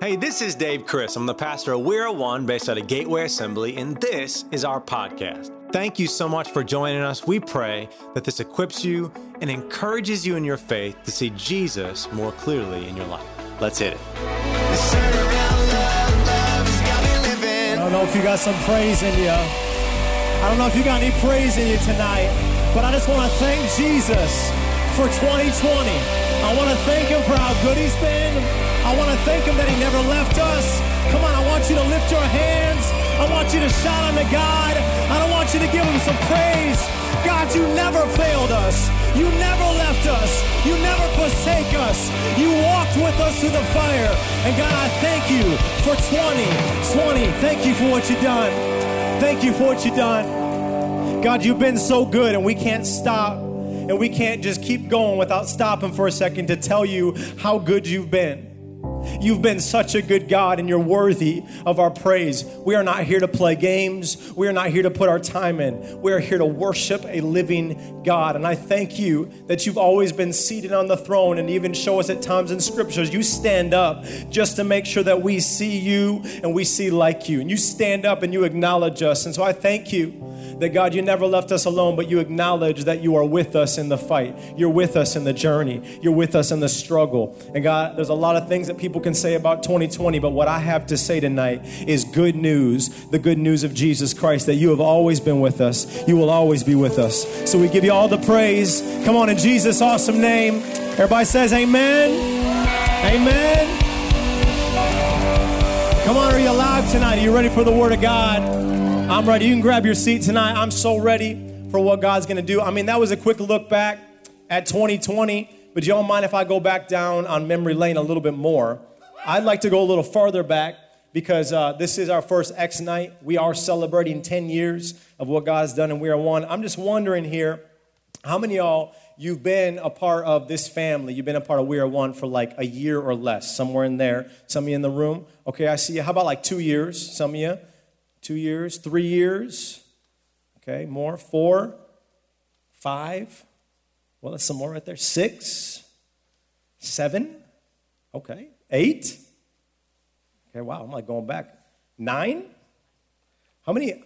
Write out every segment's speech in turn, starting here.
Hey, this is Dave Chris. I'm the pastor of We Are One based out of Gateway Assembly, and this is our podcast. Thank you so much for joining us. We pray that this equips you and encourages you in your faith to see Jesus more clearly in your life. Let's hit it. I don't know if you got some praise in you. I don't know if you got any praise in you tonight, but I just want to thank Jesus for 2020. I want to thank him for how good he's been. I want to thank him that he never left us. Come on, I want you to lift your hands. I want you to shout unto God. I don't want you to give him some praise. God, you never failed us. You never left us. You never forsake us. You walked with us through the fire. And God, I thank you for 2020. Thank you for what you've done. Thank you for what you've done. God, you've been so good, and we can't stop and we can't just keep going without stopping for a second to tell you how good you've been. You've been such a good God and you're worthy of our praise. We are not here to play games. We are not here to put our time in. We are here to worship a living God. And I thank you that you've always been seated on the throne and even show us at times in scriptures you stand up just to make sure that we see you and we see like you. And you stand up and you acknowledge us. And so I thank you that God, you never left us alone, but you acknowledge that you are with us in the fight. You're with us in the journey. You're with us in the struggle. And God, there's a lot of things that people can say about 2020, but what I have to say tonight is good news the good news of Jesus Christ that you have always been with us. You will always be with us. So we give you all the praise. Come on, in Jesus' awesome name. Everybody says, Amen. Amen. Come on, are you alive tonight? Are you ready for the Word of God? I'm ready. You can grab your seat tonight. I'm so ready for what God's going to do. I mean, that was a quick look back at 2020, but you don't mind if I go back down on memory lane a little bit more. I'd like to go a little farther back because uh, this is our first X night. We are celebrating 10 years of what God's done, and we are one. I'm just wondering here, how many y'all you've been a part of this family? You've been a part of We Are One for like a year or less, somewhere in there. Some of you in the room. Okay, I see you. How about like two years? Some of you two years, three years, okay, more, four, five, well, that's some more right there, six, seven, okay, eight, okay, wow, I'm like going back, nine, how many?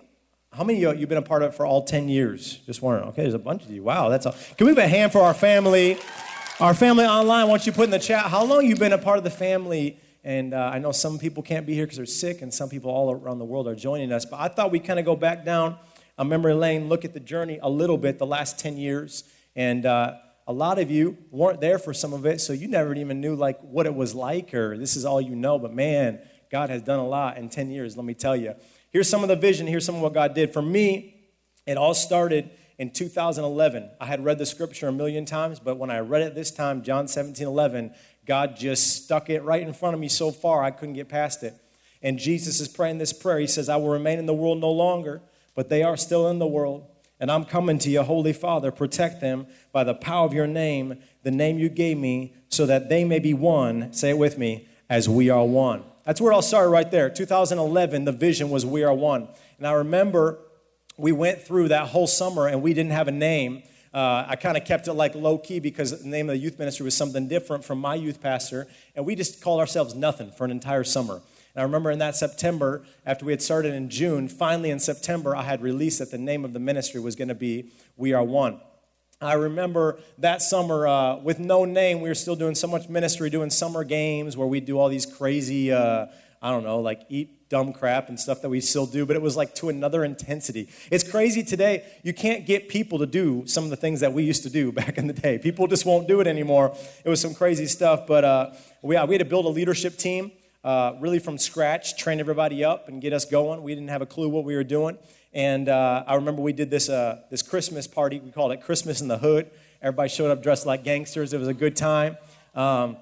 How many of you have been a part of it for all 10 years? Just wondering. Okay, there's a bunch of you. Wow, that's all. Can we have a hand for our family? Our family online, why don't you put in the chat how long you've been a part of the family and uh, I know some people can't be here because they're sick, and some people all around the world are joining us. But I thought we'd kind of go back down a memory lane, look at the journey a little bit, the last 10 years. And uh, a lot of you weren't there for some of it, so you never even knew like what it was like, or this is all you know. But man, God has done a lot in 10 years, let me tell you. Here's some of the vision, here's some of what God did. For me, it all started in 2011. I had read the scripture a million times, but when I read it this time, John 17 11, God just stuck it right in front of me so far I couldn't get past it. And Jesus is praying this prayer. He says, I will remain in the world no longer, but they are still in the world. And I'm coming to you, Holy Father. Protect them by the power of your name, the name you gave me, so that they may be one. Say it with me, as we are one. That's where I'll start right there. 2011, the vision was we are one. And I remember we went through that whole summer and we didn't have a name. Uh, I kind of kept it like low key because the name of the youth ministry was something different from my youth pastor, and we just called ourselves nothing for an entire summer. And I remember in that September, after we had started in June, finally in September, I had released that the name of the ministry was going to be We Are One. I remember that summer uh, with no name, we were still doing so much ministry, doing summer games where we do all these crazy, uh, I don't know, like eat dumb crap and stuff that we still do, but it was like to another intensity. It's crazy today. You can't get people to do some of the things that we used to do back in the day. People just won't do it anymore. It was some crazy stuff, but uh, we, we had to build a leadership team. Uh, really from scratch, train everybody up and get us going. We didn't have a clue what we were doing. And uh, I remember we did this, uh, this Christmas party. We called it Christmas in the Hood. Everybody showed up dressed like gangsters. It was a good time. Um,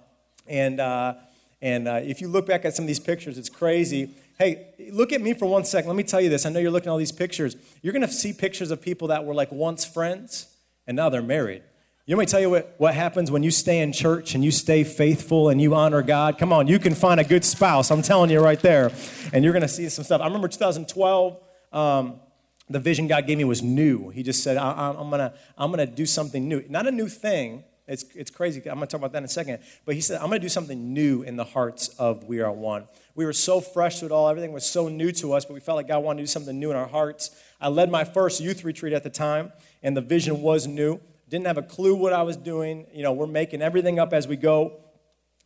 and uh, and uh, if you look back at some of these pictures, it's crazy. Hey, look at me for one second. Let me tell you this. I know you're looking at all these pictures. You're going to see pictures of people that were like once friends and now they're married. You want me to tell you what, what happens when you stay in church and you stay faithful and you honor God? Come on, you can find a good spouse. I'm telling you right there. And you're going to see some stuff. I remember 2012. Um, the vision God gave me was new. He just said, I, am going to I'm going to do something new. Not a new thing, It's, it's crazy. I'm going to talk about that in a second. But he said, I'm going to do something new in the hearts of We Are One. We were so fresh it all. Everything was so new to us, but we felt like God wanted to do something new in our hearts. I led my first youth retreat at the time, and the vision was new. Didn't have a clue what I was doing. You know, we're making everything up as we go.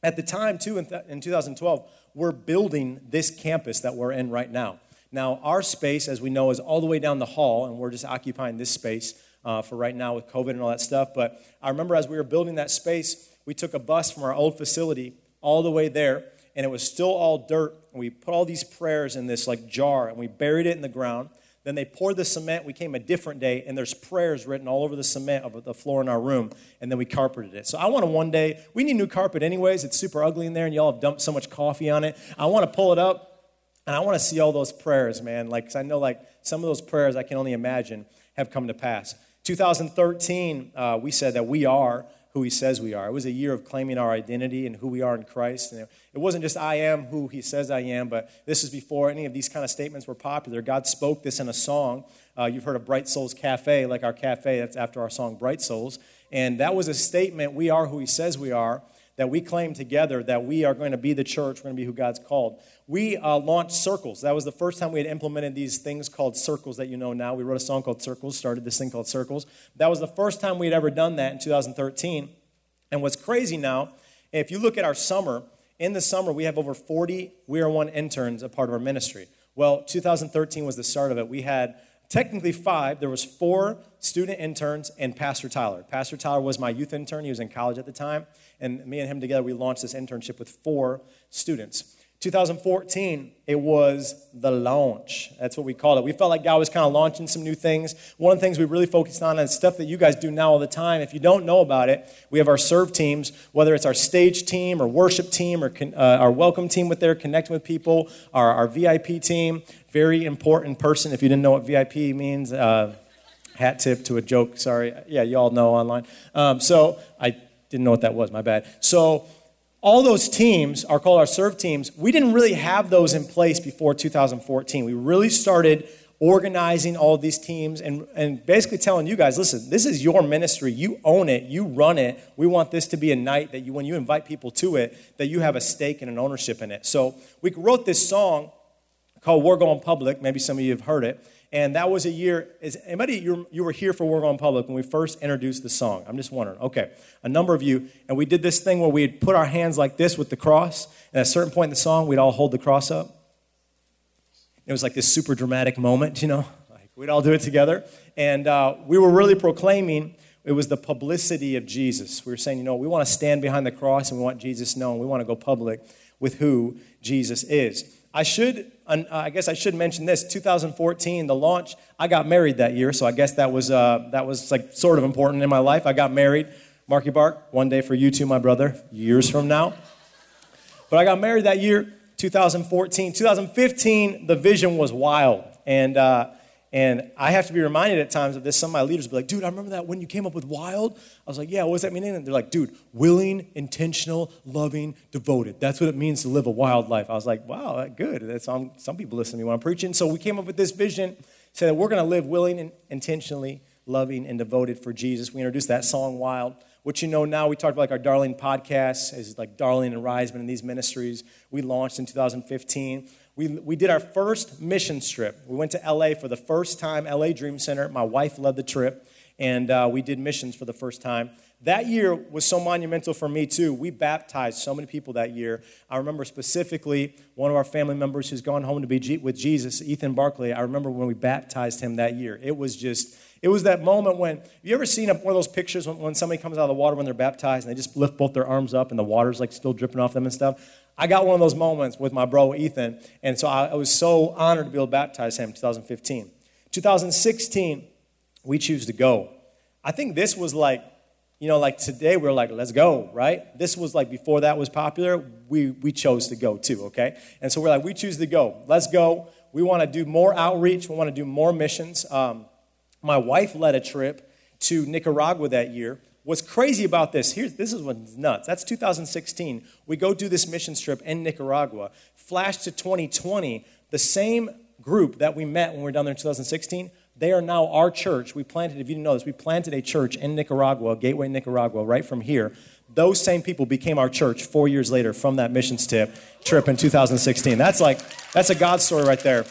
At the time, too, in, th- in 2012, we're building this campus that we're in right now. Now, our space, as we know, is all the way down the hall, and we're just occupying this space uh, for right now with COVID and all that stuff. But I remember as we were building that space, we took a bus from our old facility all the way there, and it was still all dirt. We put all these prayers in this like jar, and we buried it in the ground. Then they poured the cement. We came a different day, and there's prayers written all over the cement of the floor in our room, and then we carpeted it. So I want to one day, we need new carpet anyways. It's super ugly in there, and y'all have dumped so much coffee on it. I want to pull it up, and I want to see all those prayers, man. Like, I know like some of those prayers I can only imagine have come to pass. 2013, uh, we said that we are who he says we are. It was a year of claiming our identity and who we are in Christ. And it wasn't just I am who he says I am, but this is before any of these kind of statements were popular. God spoke this in a song. Uh, you've heard of Bright Souls Cafe, like our cafe, that's after our song Bright Souls. And that was a statement we are who he says we are that we claim together that we are going to be the church, we're going to be who God's called. We uh, launched Circles. That was the first time we had implemented these things called Circles that you know now. We wrote a song called Circles, started this thing called Circles. That was the first time we had ever done that in 2013. And what's crazy now, if you look at our summer, in the summer we have over 40 We Are One interns a part of our ministry. Well, 2013 was the start of it. We had technically five. There was four student interns and Pastor Tyler. Pastor Tyler was my youth intern. He was in college at the time. And me and him together, we launched this internship with four students. 2014, it was the launch. That's what we called it. We felt like God was kind of launching some new things. One of the things we really focused on is stuff that you guys do now all the time. If you don't know about it, we have our serve teams, whether it's our stage team or worship team or uh, our welcome team with there, connecting with people, our, our VIP team, very important person. If you didn't know what VIP means, uh, hat tip to a joke. Sorry. Yeah, you all know online. Um, so I didn't know what that was. My bad. So all those teams are called our serve teams. We didn't really have those in place before 2014. We really started organizing all these teams and, and basically telling you guys listen, this is your ministry. You own it, you run it. We want this to be a night that you, when you invite people to it, that you have a stake and an ownership in it. So we wrote this song called We're Going Public. Maybe some of you have heard it. And that was a year, is anybody, you, you were here for We're Going Public when we first introduced the song? I'm just wondering. Okay, a number of you. And we did this thing where we'd put our hands like this with the cross. And at a certain point in the song, we'd all hold the cross up. It was like this super dramatic moment, you know? Like we'd all do it together. And uh, we were really proclaiming it was the publicity of Jesus. We were saying, you know, we want to stand behind the cross and we want Jesus known. We want to go public with who Jesus is. I should, uh, I guess I should mention this. 2014, the launch. I got married that year, so I guess that was uh, that was like sort of important in my life. I got married, Marky Bark. One day for you too, my brother. Years from now, but I got married that year, 2014. 2015, the vision was wild, and uh, and I have to be reminded at times of this. Some of my leaders will be like, dude, I remember that when you came up with wild. I was like, yeah, what does that mean? And they're like, dude, willing, intentional, loving, devoted. That's what it means to live a wild life. I was like, wow, good. That's, some people listen to me when I'm preaching. So we came up with this vision, said that we're going to live willing and intentionally, loving, and devoted for Jesus. We introduced that song, Wild. What you know now, we talked about like our Darling podcast, is like Darling and Riseman and these ministries. We launched in 2015 we, we did our first mission trip. We went to LA for the first time, LA Dream Center. My wife led the trip, and uh, we did missions for the first time. That year was so monumental for me, too. We baptized so many people that year. I remember specifically one of our family members who's gone home to be G- with Jesus, Ethan Barkley. I remember when we baptized him that year. It was just, it was that moment when, you ever seen one of those pictures when, when somebody comes out of the water when they're baptized and they just lift both their arms up and the water's like still dripping off them and stuff? I got one of those moments with my bro Ethan, and so I, was so honored to be able to baptize him in 2015. 2016, we choose to go. I think this was like, you know, like today we're like, let's go, right? This was like before that was popular, we, we chose to go too, okay? And so we're like, we choose to go. Let's go. We want to do more outreach, we want to do more missions. Um, my wife led a trip to Nicaragua that year. What's crazy about this, here's, this is what's nuts. That's 2016. We go do this mission trip in Nicaragua. Flash to 2020, the same group that we met when we were down there in 2016, They are now our church. We planted, if you didn't know this, we planted a church in Nicaragua, Gateway, Nicaragua, right from here. Those same people became our church four years later from that missions tip trip in 2016. That's like, that's a God story right there.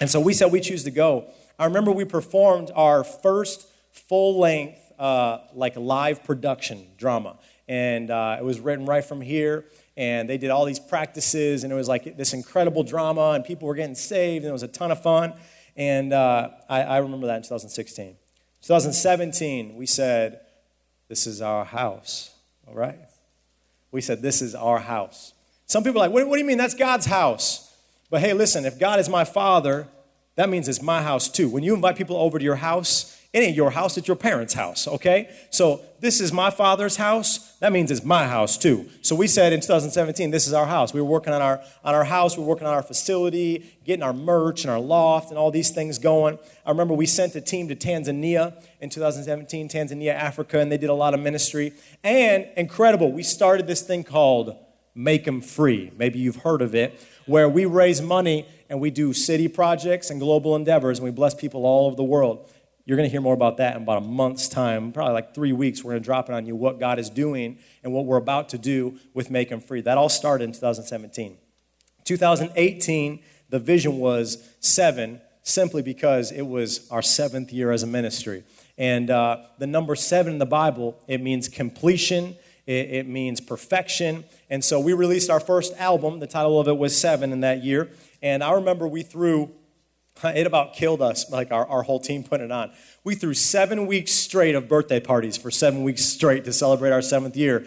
And so we said we choose to go. I remember we performed our first full length, uh, like live production drama. And uh, it was written right from here and they did all these practices, and it was like this incredible drama, and people were getting saved, and it was a ton of fun. And uh, I, I remember that in 2016. 2017, we said, This is our house, all right? We said, This is our house. Some people are like, what, what do you mean? That's God's house. But hey, listen, if God is my father, that means it's my house too. When you invite people over to your house, it ain't your house, it's your parents' house, okay? So this is my father's house. That means it's my house too. So we said in 2017, this is our house. We were working on our on our house, we were working on our facility, getting our merch and our loft and all these things going. I remember we sent a team to Tanzania in 2017, Tanzania, Africa, and they did a lot of ministry. And incredible, we started this thing called Make Them Free. Maybe you've heard of it, where we raise money and we do city projects and global endeavors and we bless people all over the world. You're going to hear more about that in about a month's time, probably like three weeks. We're going to drop it on you what God is doing and what we're about to do with Make Them Free. That all started in 2017. 2018, the vision was seven, simply because it was our seventh year as a ministry. And uh, the number seven in the Bible, it means completion, it, it means perfection. And so we released our first album. The title of it was Seven in that year. And I remember we threw it about killed us, like our, our whole team put it on. We threw seven weeks straight of birthday parties for seven weeks straight to celebrate our seventh year.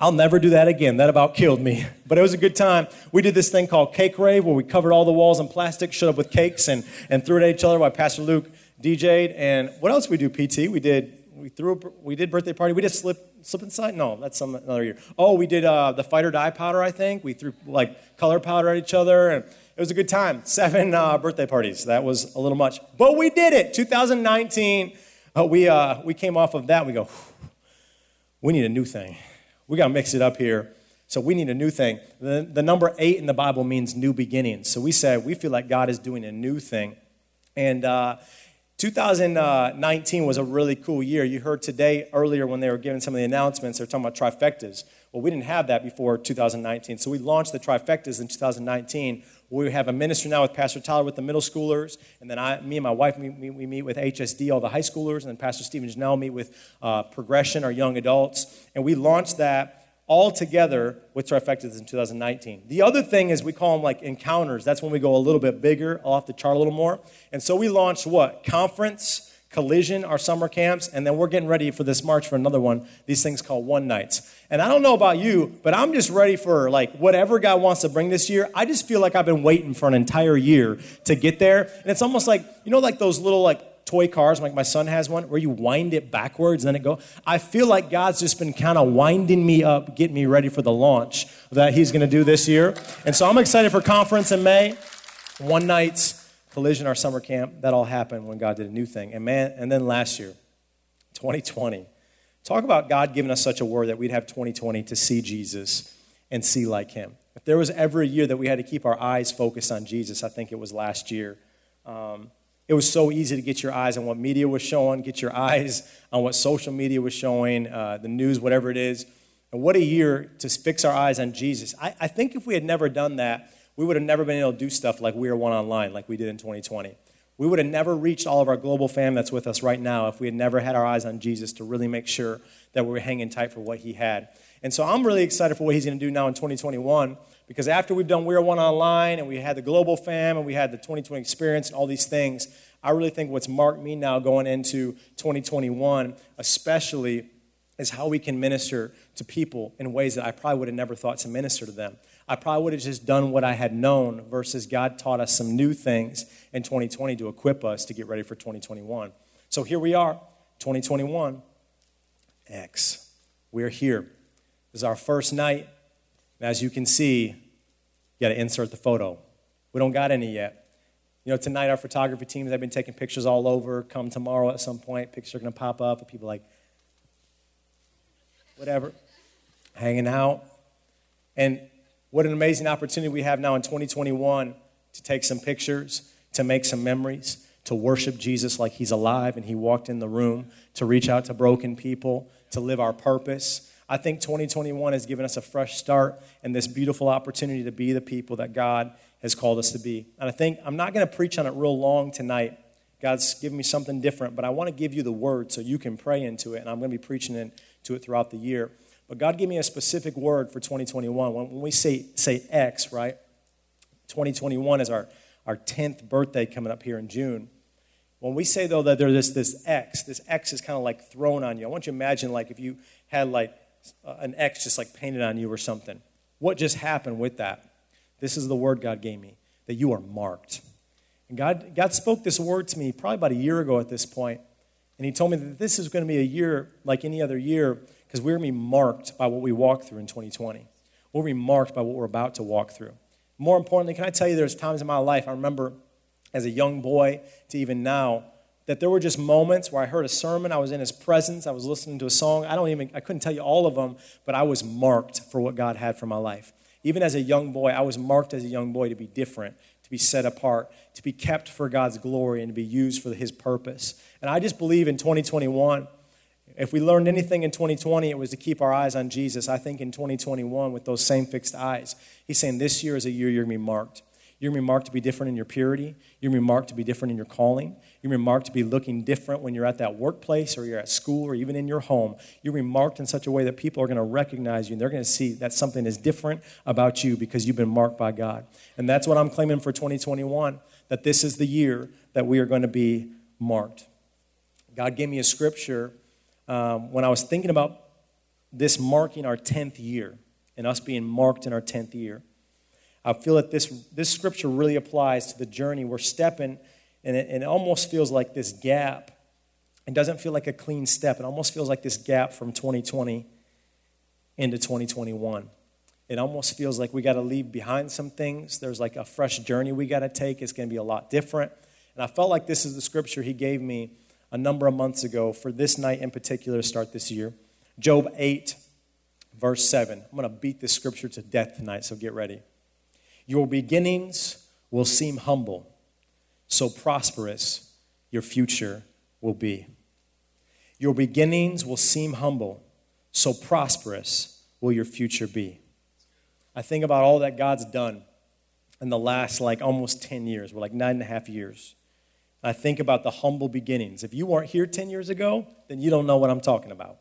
I'll never do that again. That about killed me. But it was a good time. We did this thing called Cake Rave where we covered all the walls in plastic, showed up with cakes, and, and threw it at each other while Pastor Luke DJ'd. And what else we do, PT? We did we threw a, we did birthday party. We did slip slip inside. No, that's some another year. Oh, we did uh, the fight or die powder. I think we threw like color powder at each other and it was a good time. Seven uh, birthday parties. That was a little much. But we did it. 2019, uh, we, uh, we came off of that. We go, we need a new thing. We got to mix it up here. So we need a new thing. The, the number eight in the Bible means new beginnings. So we said we feel like God is doing a new thing. And uh, 2019 was a really cool year. You heard today earlier when they were giving some of the announcements, they're talking about trifectas. Well, we didn't have that before 2019. So we launched the trifectas in 2019 we have a ministry now with Pastor Tyler with the middle schoolers, and then I, me and my wife, we, we meet with HSD, all the high schoolers, and then Pastor Stephen Janelle meet with uh, Progression, our young adults. And we launched that all together with Trifectas in 2019. The other thing is we call them like encounters. That's when we go a little bit bigger, off the chart a little more. And so we launched what? Conference Collision, our summer camps, and then we're getting ready for this March for another one, these things called One Nights. And I don't know about you, but I'm just ready for like whatever God wants to bring this year. I just feel like I've been waiting for an entire year to get there. And it's almost like, you know, like those little like toy cars, like my son has one, where you wind it backwards and then it go. I feel like God's just been kind of winding me up, getting me ready for the launch that He's going to do this year. And so I'm excited for conference in May, one nights Collision, our summer camp, that all happened when God did a new thing. And man, and then last year, 2020. Talk about God giving us such a word that we'd have 2020 to see Jesus and see like him. If there was ever a year that we had to keep our eyes focused on Jesus, I think it was last year. Um, it was so easy to get your eyes on what media was showing, get your eyes on what social media was showing, uh, the news, whatever it is. And what a year to fix our eyes on Jesus. I, I think if we had never done that, we would have never been able to do stuff like We Are One Online, like we did in 2020. We would have never reached all of our global fam that's with us right now if we had never had our eyes on Jesus to really make sure that we were hanging tight for what he had. And so I'm really excited for what he's going to do now in 2021 because after we've done We Are One Online and we had the global fam and we had the 2020 experience and all these things, I really think what's marked me now going into 2021, especially, is how we can minister to people in ways that I probably would have never thought to minister to them. I probably would have just done what I had known versus God taught us some new things in 2020 to equip us to get ready for 2021. So here we are, 2021. X. We're here. This is our first night. And as you can see, you got to insert the photo. We don't got any yet. You know, tonight our photography teams have been taking pictures all over. Come tomorrow at some point, pictures are going to pop up of people like, whatever, hanging out. And what an amazing opportunity we have now in 2021 to take some pictures, to make some memories, to worship Jesus like he's alive and he walked in the room, to reach out to broken people, to live our purpose. I think 2021 has given us a fresh start and this beautiful opportunity to be the people that God has called us to be. And I think I'm not going to preach on it real long tonight. God's given me something different, but I want to give you the word so you can pray into it. And I'm going to be preaching into it throughout the year. But God gave me a specific word for 2021. When we say, say X, right? 2021 is our, our 10th birthday coming up here in June. When we say, though, that there's this, this X, this X is kind of like thrown on you. I want you to imagine like if you had like uh, an X just like painted on you or something. What just happened with that? This is the word God gave me that you are marked. And God, God spoke this word to me probably about a year ago at this point, And He told me that this is going to be a year like any other year because we're going to be marked by what we walk through in 2020. We'll be marked by what we're about to walk through. More importantly, can I tell you there's times in my life, I remember as a young boy to even now, that there were just moments where I heard a sermon, I was in his presence, I was listening to a song. I don't even I couldn't tell you all of them, but I was marked for what God had for my life. Even as a young boy, I was marked as a young boy to be different, to be set apart, to be kept for God's glory and to be used for his purpose. And I just believe in 2021 if we learned anything in 2020, it was to keep our eyes on Jesus. I think in 2021, with those same fixed eyes, he's saying this year is a year you're going to be marked. You're going to be marked to be different in your purity. You're going to be marked to be different in your calling. You're going to be marked to be looking different when you're at that workplace or you're at school or even in your home. You're going to be marked in such a way that people are going to recognize you and they're going to see that something is different about you because you've been marked by God. And that's what I'm claiming for 2021 that this is the year that we are going to be marked. God gave me a scripture um, when I was thinking about this marking our 10th year and us being marked in our 10th year. I feel that this, this scripture really applies to the journey we're stepping, and it, and it almost feels like this gap. It doesn't feel like a clean step. It almost feels like this gap from 2020 into 2021. It almost feels like we got to leave behind some things. There's like a fresh journey we got to take. It's going to be a lot different. And I felt like this is the scripture he gave me a number of months ago for this night in particular to start this year. Job 8, verse 7. I'm going to beat this scripture to death tonight, so get ready. Your beginnings will seem humble, so prosperous your future will be. Your beginnings will seem humble, so prosperous will your future be. I think about all that God's done in the last like almost 10 years. We're like nine and a half years. I think about the humble beginnings. If you weren't here 10 years ago, then you don't know what I'm talking about.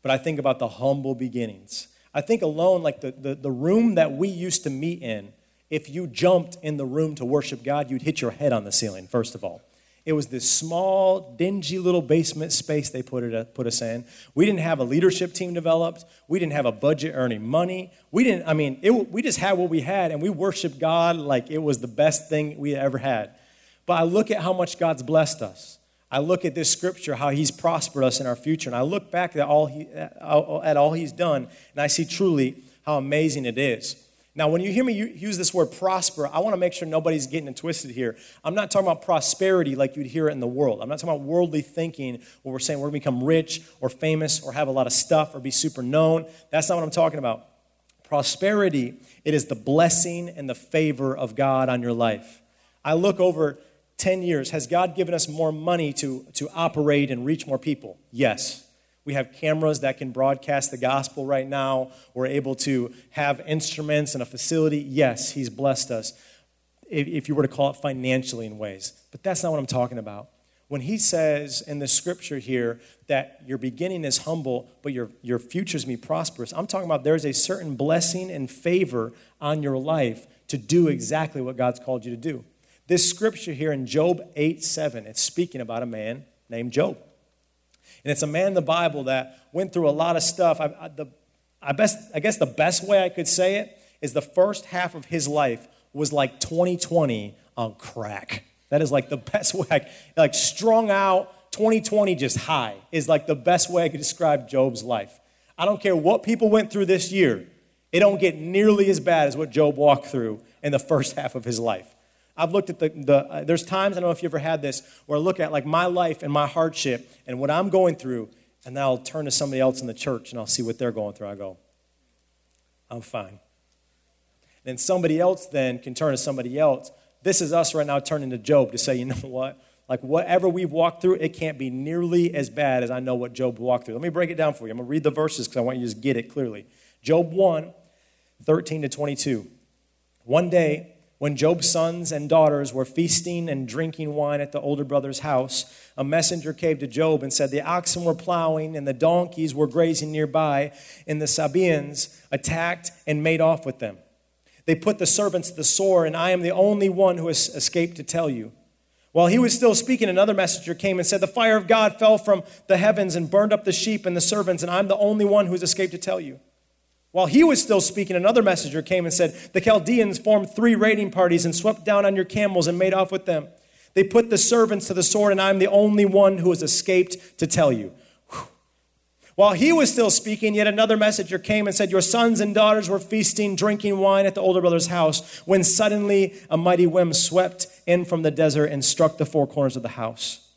But I think about the humble beginnings. I think alone, like the, the, the room that we used to meet in, if you jumped in the room to worship God, you'd hit your head on the ceiling, first of all. It was this small, dingy little basement space they put, it, uh, put us in. We didn't have a leadership team developed. We didn't have a budget earning money. We didn't, I mean, it, we just had what we had, and we worshiped God like it was the best thing we ever had. But I look at how much God's blessed us. I look at this scripture, how He's prospered us in our future, and I look back at all, he, at all He's done, and I see truly how amazing it is. Now, when you hear me use this word prosper, I want to make sure nobody's getting it twisted here. I'm not talking about prosperity like you'd hear it in the world. I'm not talking about worldly thinking where we're saying we're going to become rich or famous or have a lot of stuff or be super known. That's not what I'm talking about. Prosperity, it is the blessing and the favor of God on your life. I look over 10 years. Has God given us more money to, to operate and reach more people? Yes. We have cameras that can broadcast the gospel right now. We're able to have instruments and a facility. Yes, He's blessed us, if, if you were to call it financially in ways. But that's not what I'm talking about. When He says in the scripture here that your beginning is humble, but your, your future is be prosperous, I'm talking about there's a certain blessing and favor on your life to do exactly what God's called you to do. This scripture here in Job 8 7, it's speaking about a man named Job. And it's a man in the Bible that went through a lot of stuff. I, I, the, I, best, I guess the best way I could say it is the first half of his life was like 2020 on crack. That is like the best way, I, like strung out, 2020 just high is like the best way I could describe Job's life. I don't care what people went through this year, it don't get nearly as bad as what Job walked through in the first half of his life. I've looked at the, the uh, there's times, I don't know if you ever had this, where I look at like my life and my hardship and what I'm going through, and then I'll turn to somebody else in the church and I'll see what they're going through. I go, I'm fine. Then somebody else then can turn to somebody else. This is us right now turning to Job to say, you know what? like whatever we've walked through, it can't be nearly as bad as I know what Job walked through. Let me break it down for you. I'm going to read the verses because I want you to just get it clearly. Job 1, 13 to 22. One day, when Job's sons and daughters were feasting and drinking wine at the older brother's house, a messenger came to Job and said, The oxen were plowing and the donkeys were grazing nearby, and the Sabaeans attacked and made off with them. They put the servants to the sword, and I am the only one who has escaped to tell you. While he was still speaking, another messenger came and said, The fire of God fell from the heavens and burned up the sheep and the servants, and I'm the only one who has escaped to tell you. While he was still speaking, another messenger came and said, The Chaldeans formed three raiding parties and swept down on your camels and made off with them. They put the servants to the sword, and I'm the only one who has escaped to tell you. While he was still speaking, yet another messenger came and said, Your sons and daughters were feasting, drinking wine at the older brother's house, when suddenly a mighty wind swept in from the desert and struck the four corners of the house.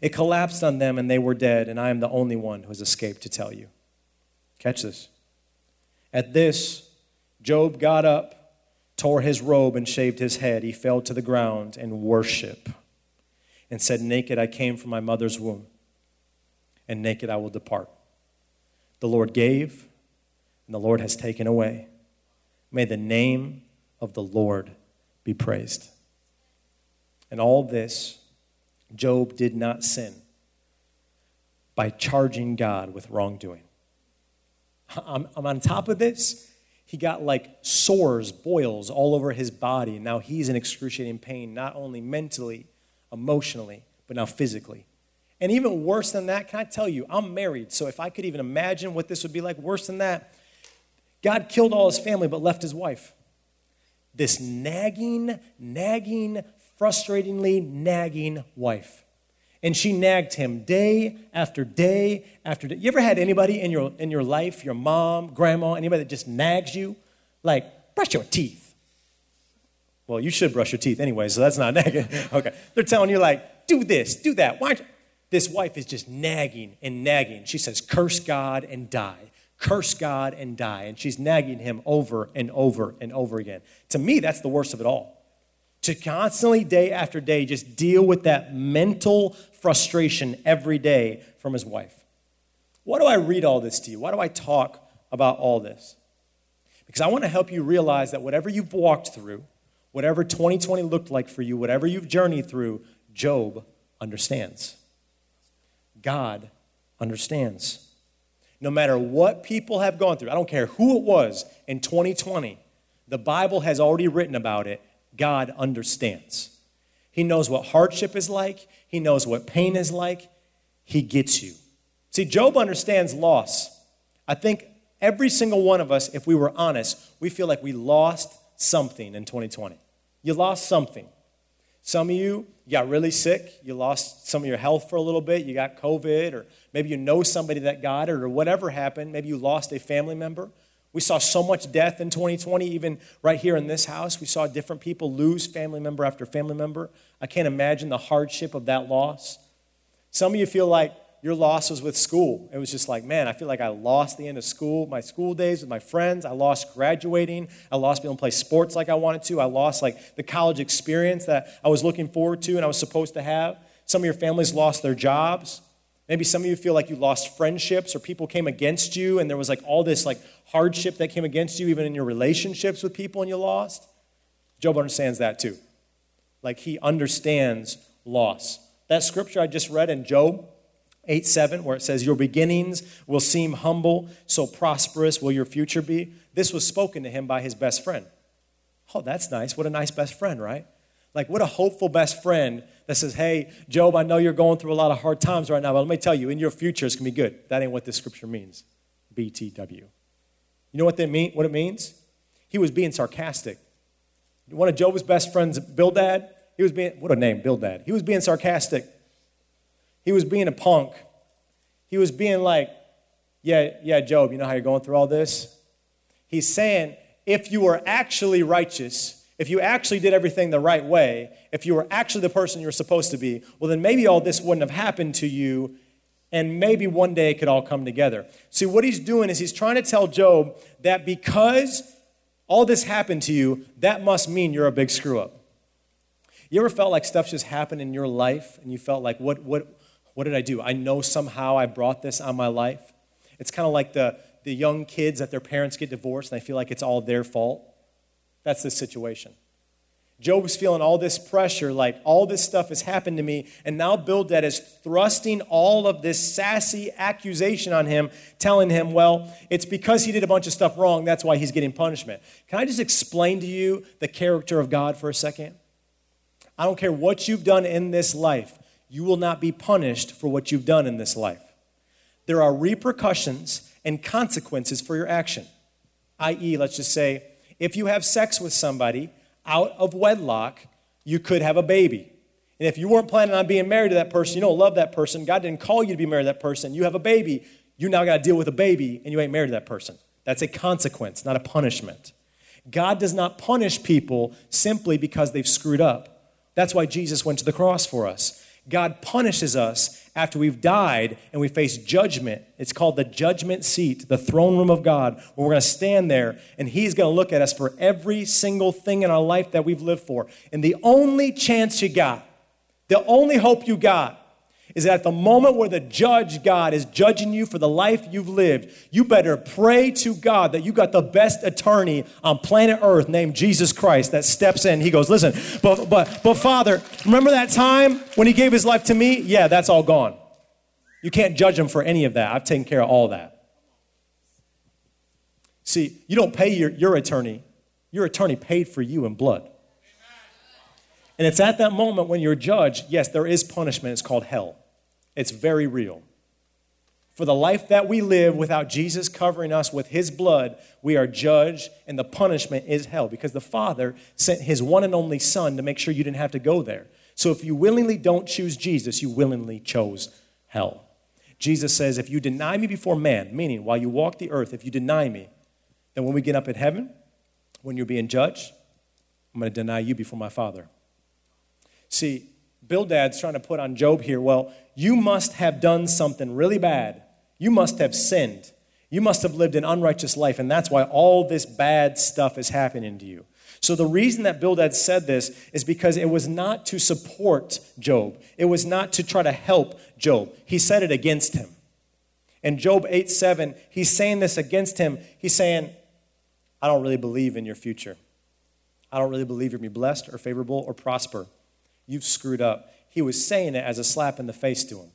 It collapsed on them, and they were dead, and I am the only one who has escaped to tell you. Catch this. At this, Job got up, tore his robe, and shaved his head. He fell to the ground and worshiped and said, Naked I came from my mother's womb and naked I will depart. The Lord gave, and the Lord has taken away. May the name of the Lord be praised. And all this, Job did not sin by charging God with wrongdoing. I'm, I'm, on top of this. He got like sores, boils all over his body. And now he's in excruciating pain, not only mentally, emotionally, but now physically. And even worse than that, can I tell you, I'm married, so if I could even imagine what this would be like, worse than that, God killed all his family but left his wife. This nagging, nagging, frustratingly nagging wife. And she nagged him day after day after day. You ever had anybody in your, in your life, your mom, grandma, anybody that just nags you? Like, brush your teeth. Well, you should brush your teeth anyway, so that's not nagging. okay. They're telling you, like, do this, do that. Why this wife is just nagging and nagging. She says, Curse God and die. Curse God and die. And she's nagging him over and over and over again. To me, that's the worst of it all. To constantly, day after day, just deal with that mental frustration every day from his wife. Why do I read all this to you? Why do I talk about all this? Because I want to help you realize that whatever you've walked through, whatever 2020 looked like for you, whatever you've journeyed through, Job understands. God understands. No matter what people have gone through, I don't care who it was in 2020, the Bible has already written about it. God understands. He knows what hardship is like, He knows what pain is like. He gets you. See, Job understands loss. I think every single one of us, if we were honest, we feel like we lost something in 2020. You lost something. Some of you, you got really sick. You lost some of your health for a little bit. You got COVID, or maybe you know somebody that got it, or whatever happened. Maybe you lost a family member. We saw so much death in 2020, even right here in this house. We saw different people lose family member after family member. I can't imagine the hardship of that loss. Some of you feel like your loss was with school. It was just like, man, I feel like I lost the end of school, my school days with my friends. I lost graduating. I lost being able to play sports like I wanted to. I lost like the college experience that I was looking forward to and I was supposed to have. Some of your families lost their jobs. Maybe some of you feel like you lost friendships or people came against you and there was like all this like hardship that came against you even in your relationships with people and you lost. Job understands that too. Like he understands loss. That scripture I just read in Job 8 7, where it says, Your beginnings will seem humble, so prosperous will your future be. This was spoken to him by his best friend. Oh, that's nice. What a nice best friend, right? Like, what a hopeful best friend that says, Hey, Job, I know you're going through a lot of hard times right now, but let me tell you, in your future, it's going to be good. That ain't what this scripture means. BTW. You know what, that mean, what it means? He was being sarcastic. One of Job's best friends, Bildad, he was being, what a name, Bildad. He was being sarcastic. He was being a punk. He was being like, yeah, yeah, Job, you know how you're going through all this? He's saying, if you were actually righteous, if you actually did everything the right way, if you were actually the person you're supposed to be, well, then maybe all this wouldn't have happened to you, and maybe one day it could all come together. See, what he's doing is he's trying to tell Job that because all this happened to you, that must mean you're a big screw up. You ever felt like stuff just happened in your life and you felt like, what, what, what did I do? I know somehow I brought this on my life. It's kind of like the, the young kids that their parents get divorced and they feel like it's all their fault. That's the situation. Job was feeling all this pressure, like all this stuff has happened to me, and now Bildad is thrusting all of this sassy accusation on him, telling him, well, it's because he did a bunch of stuff wrong, that's why he's getting punishment. Can I just explain to you the character of God for a second? I don't care what you've done in this life, you will not be punished for what you've done in this life. There are repercussions and consequences for your action. I.e., let's just say, if you have sex with somebody, out of wedlock, you could have a baby. And if you weren't planning on being married to that person, you don't love that person, God didn't call you to be married to that person, you have a baby, you now got to deal with a baby and you ain't married to that person. That's a consequence, not a punishment. God does not punish people simply because they've screwed up. That's why Jesus went to the cross for us. God punishes us after we've died and we face judgment. It's called the judgment seat, the throne room of God, where we're going to stand there and He's going to look at us for every single thing in our life that we've lived for. And the only chance you got, the only hope you got, is that at the moment where the judge God is judging you for the life you've lived, you better pray to God that you got the best attorney on planet Earth named Jesus Christ that steps in. He goes, Listen, but, but, but Father, remember that time when He gave His life to me? Yeah, that's all gone. You can't judge Him for any of that. I've taken care of all that. See, you don't pay your, your attorney, your attorney paid for you in blood. And it's at that moment when you're judged, yes, there is punishment. It's called hell. It's very real. For the life that we live without Jesus covering us with his blood, we are judged, and the punishment is hell because the Father sent his one and only Son to make sure you didn't have to go there. So if you willingly don't choose Jesus, you willingly chose hell. Jesus says, If you deny me before man, meaning while you walk the earth, if you deny me, then when we get up in heaven, when you're being judged, I'm going to deny you before my Father. See, Bildad's trying to put on Job here, well, you must have done something really bad. You must have sinned. You must have lived an unrighteous life, and that's why all this bad stuff is happening to you. So, the reason that Bildad said this is because it was not to support Job, it was not to try to help Job. He said it against him. In Job 8 7, he's saying this against him. He's saying, I don't really believe in your future. I don't really believe you're going to be blessed or favorable or prosper. You've screwed up. He was saying it as a slap in the face to him.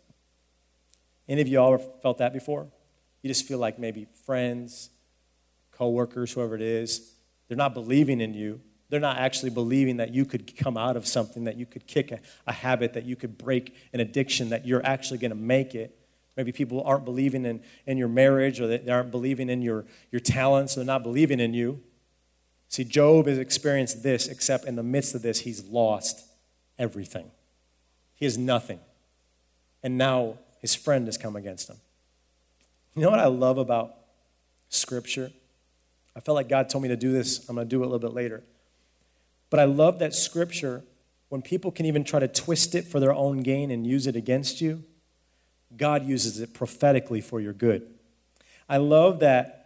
Any of you all felt that before? You just feel like maybe friends, coworkers, whoever it is, they're not believing in you. They're not actually believing that you could come out of something, that you could kick a, a habit, that you could break an addiction, that you're actually going to make it. Maybe people aren't believing in, in your marriage or they aren't believing in your, your talents, they're not believing in you. See, Job has experienced this, except in the midst of this, he's lost everything. He has nothing. And now his friend has come against him. You know what I love about Scripture? I felt like God told me to do this. I'm going to do it a little bit later. But I love that Scripture, when people can even try to twist it for their own gain and use it against you, God uses it prophetically for your good. I love that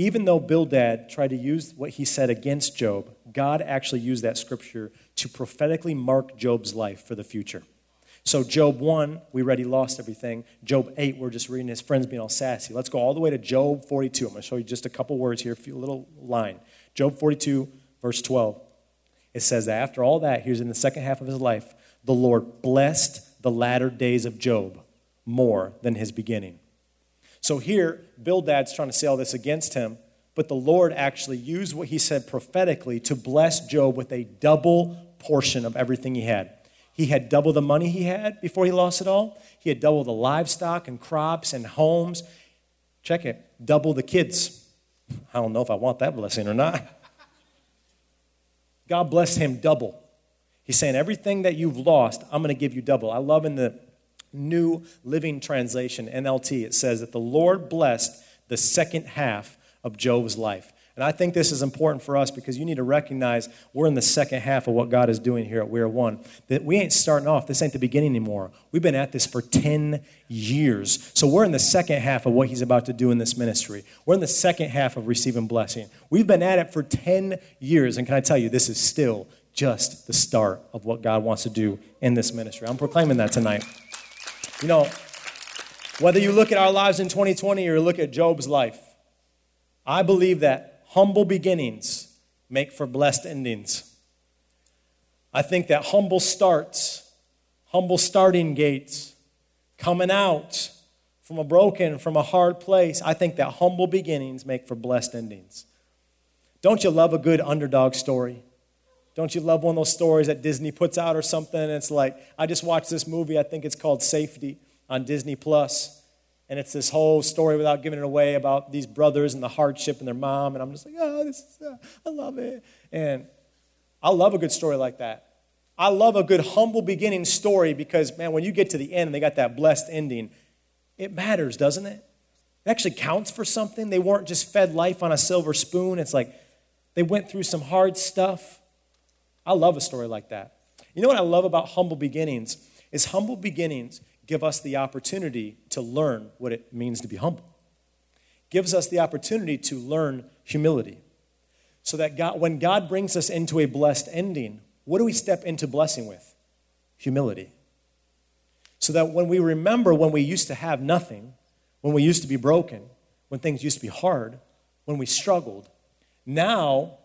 even though Bildad tried to use what he said against Job, God actually used that scripture to prophetically mark Job's life for the future. So, Job 1, we read he lost everything. Job 8, we're just reading his friends being all sassy. Let's go all the way to Job 42. I'm going to show you just a couple words here, a little line. Job 42, verse 12. It says that after all that, here's in the second half of his life, the Lord blessed the latter days of Job more than his beginning. So here, Bildad's trying to say all this against him, but the Lord actually used what he said prophetically to bless Job with a double portion of everything he had. He had double the money he had before he lost it all. He had double the livestock and crops and homes. Check it, double the kids. I don't know if I want that blessing or not. God blessed him double. He's saying, everything that you've lost, I'm going to give you double. I love in the New Living Translation, NLT, it says that the Lord blessed the second half of Job's life. And I think this is important for us because you need to recognize we're in the second half of what God is doing here at We're One. That we ain't starting off, this ain't the beginning anymore. We've been at this for 10 years. So we're in the second half of what He's about to do in this ministry. We're in the second half of receiving blessing. We've been at it for 10 years. And can I tell you, this is still just the start of what God wants to do in this ministry. I'm proclaiming that tonight. You know, whether you look at our lives in 2020 or look at Job's life, I believe that humble beginnings make for blessed endings. I think that humble starts, humble starting gates, coming out from a broken, from a hard place, I think that humble beginnings make for blessed endings. Don't you love a good underdog story? Don't you love one of those stories that Disney puts out or something? It's like, I just watched this movie, I think it's called Safety on Disney Plus, And it's this whole story without giving it away about these brothers and the hardship and their mom. And I'm just like, oh, this is, uh, I love it. And I love a good story like that. I love a good humble beginning story because, man, when you get to the end and they got that blessed ending, it matters, doesn't it? It actually counts for something. They weren't just fed life on a silver spoon. It's like they went through some hard stuff I love a story like that. You know what I love about humble beginnings is humble beginnings give us the opportunity to learn what it means to be humble. Gives us the opportunity to learn humility. So that God, when God brings us into a blessed ending, what do we step into blessing with? Humility. So that when we remember when we used to have nothing, when we used to be broken, when things used to be hard, when we struggled, now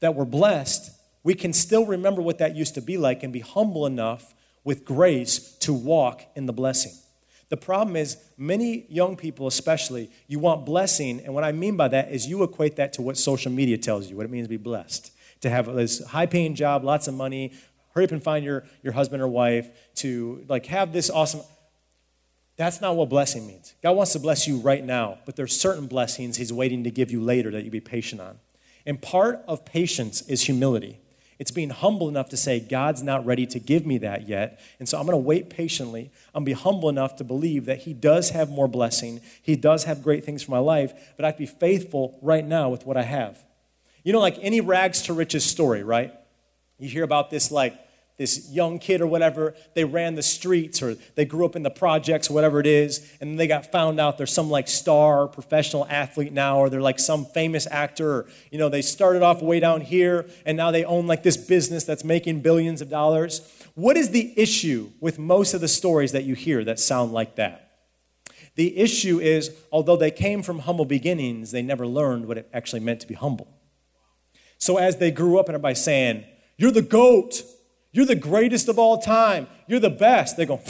that we're blessed, we can still remember what that used to be like and be humble enough with grace to walk in the blessing. The problem is, many young people, especially, you want blessing, and what I mean by that is you equate that to what social media tells you, what it means to be blessed. To have this high paying job, lots of money, hurry up and find your, your husband or wife, to like have this awesome. That's not what blessing means. God wants to bless you right now, but there's certain blessings He's waiting to give you later that you be patient on. And part of patience is humility. It's being humble enough to say, God's not ready to give me that yet. And so I'm going to wait patiently. I'm going to be humble enough to believe that He does have more blessing. He does have great things for my life, but I have to be faithful right now with what I have. You know, like any rags to riches story, right? You hear about this, like, this young kid or whatever, they ran the streets or they grew up in the projects, whatever it is, and they got found out they're some like star professional athlete now, or they're like some famous actor, or, you know, they started off way down here and now they own like this business that's making billions of dollars. What is the issue with most of the stories that you hear that sound like that? The issue is, although they came from humble beginnings, they never learned what it actually meant to be humble. So as they grew up and everybody saying, You're the GOAT, you're the greatest of all time. You're the best. They go,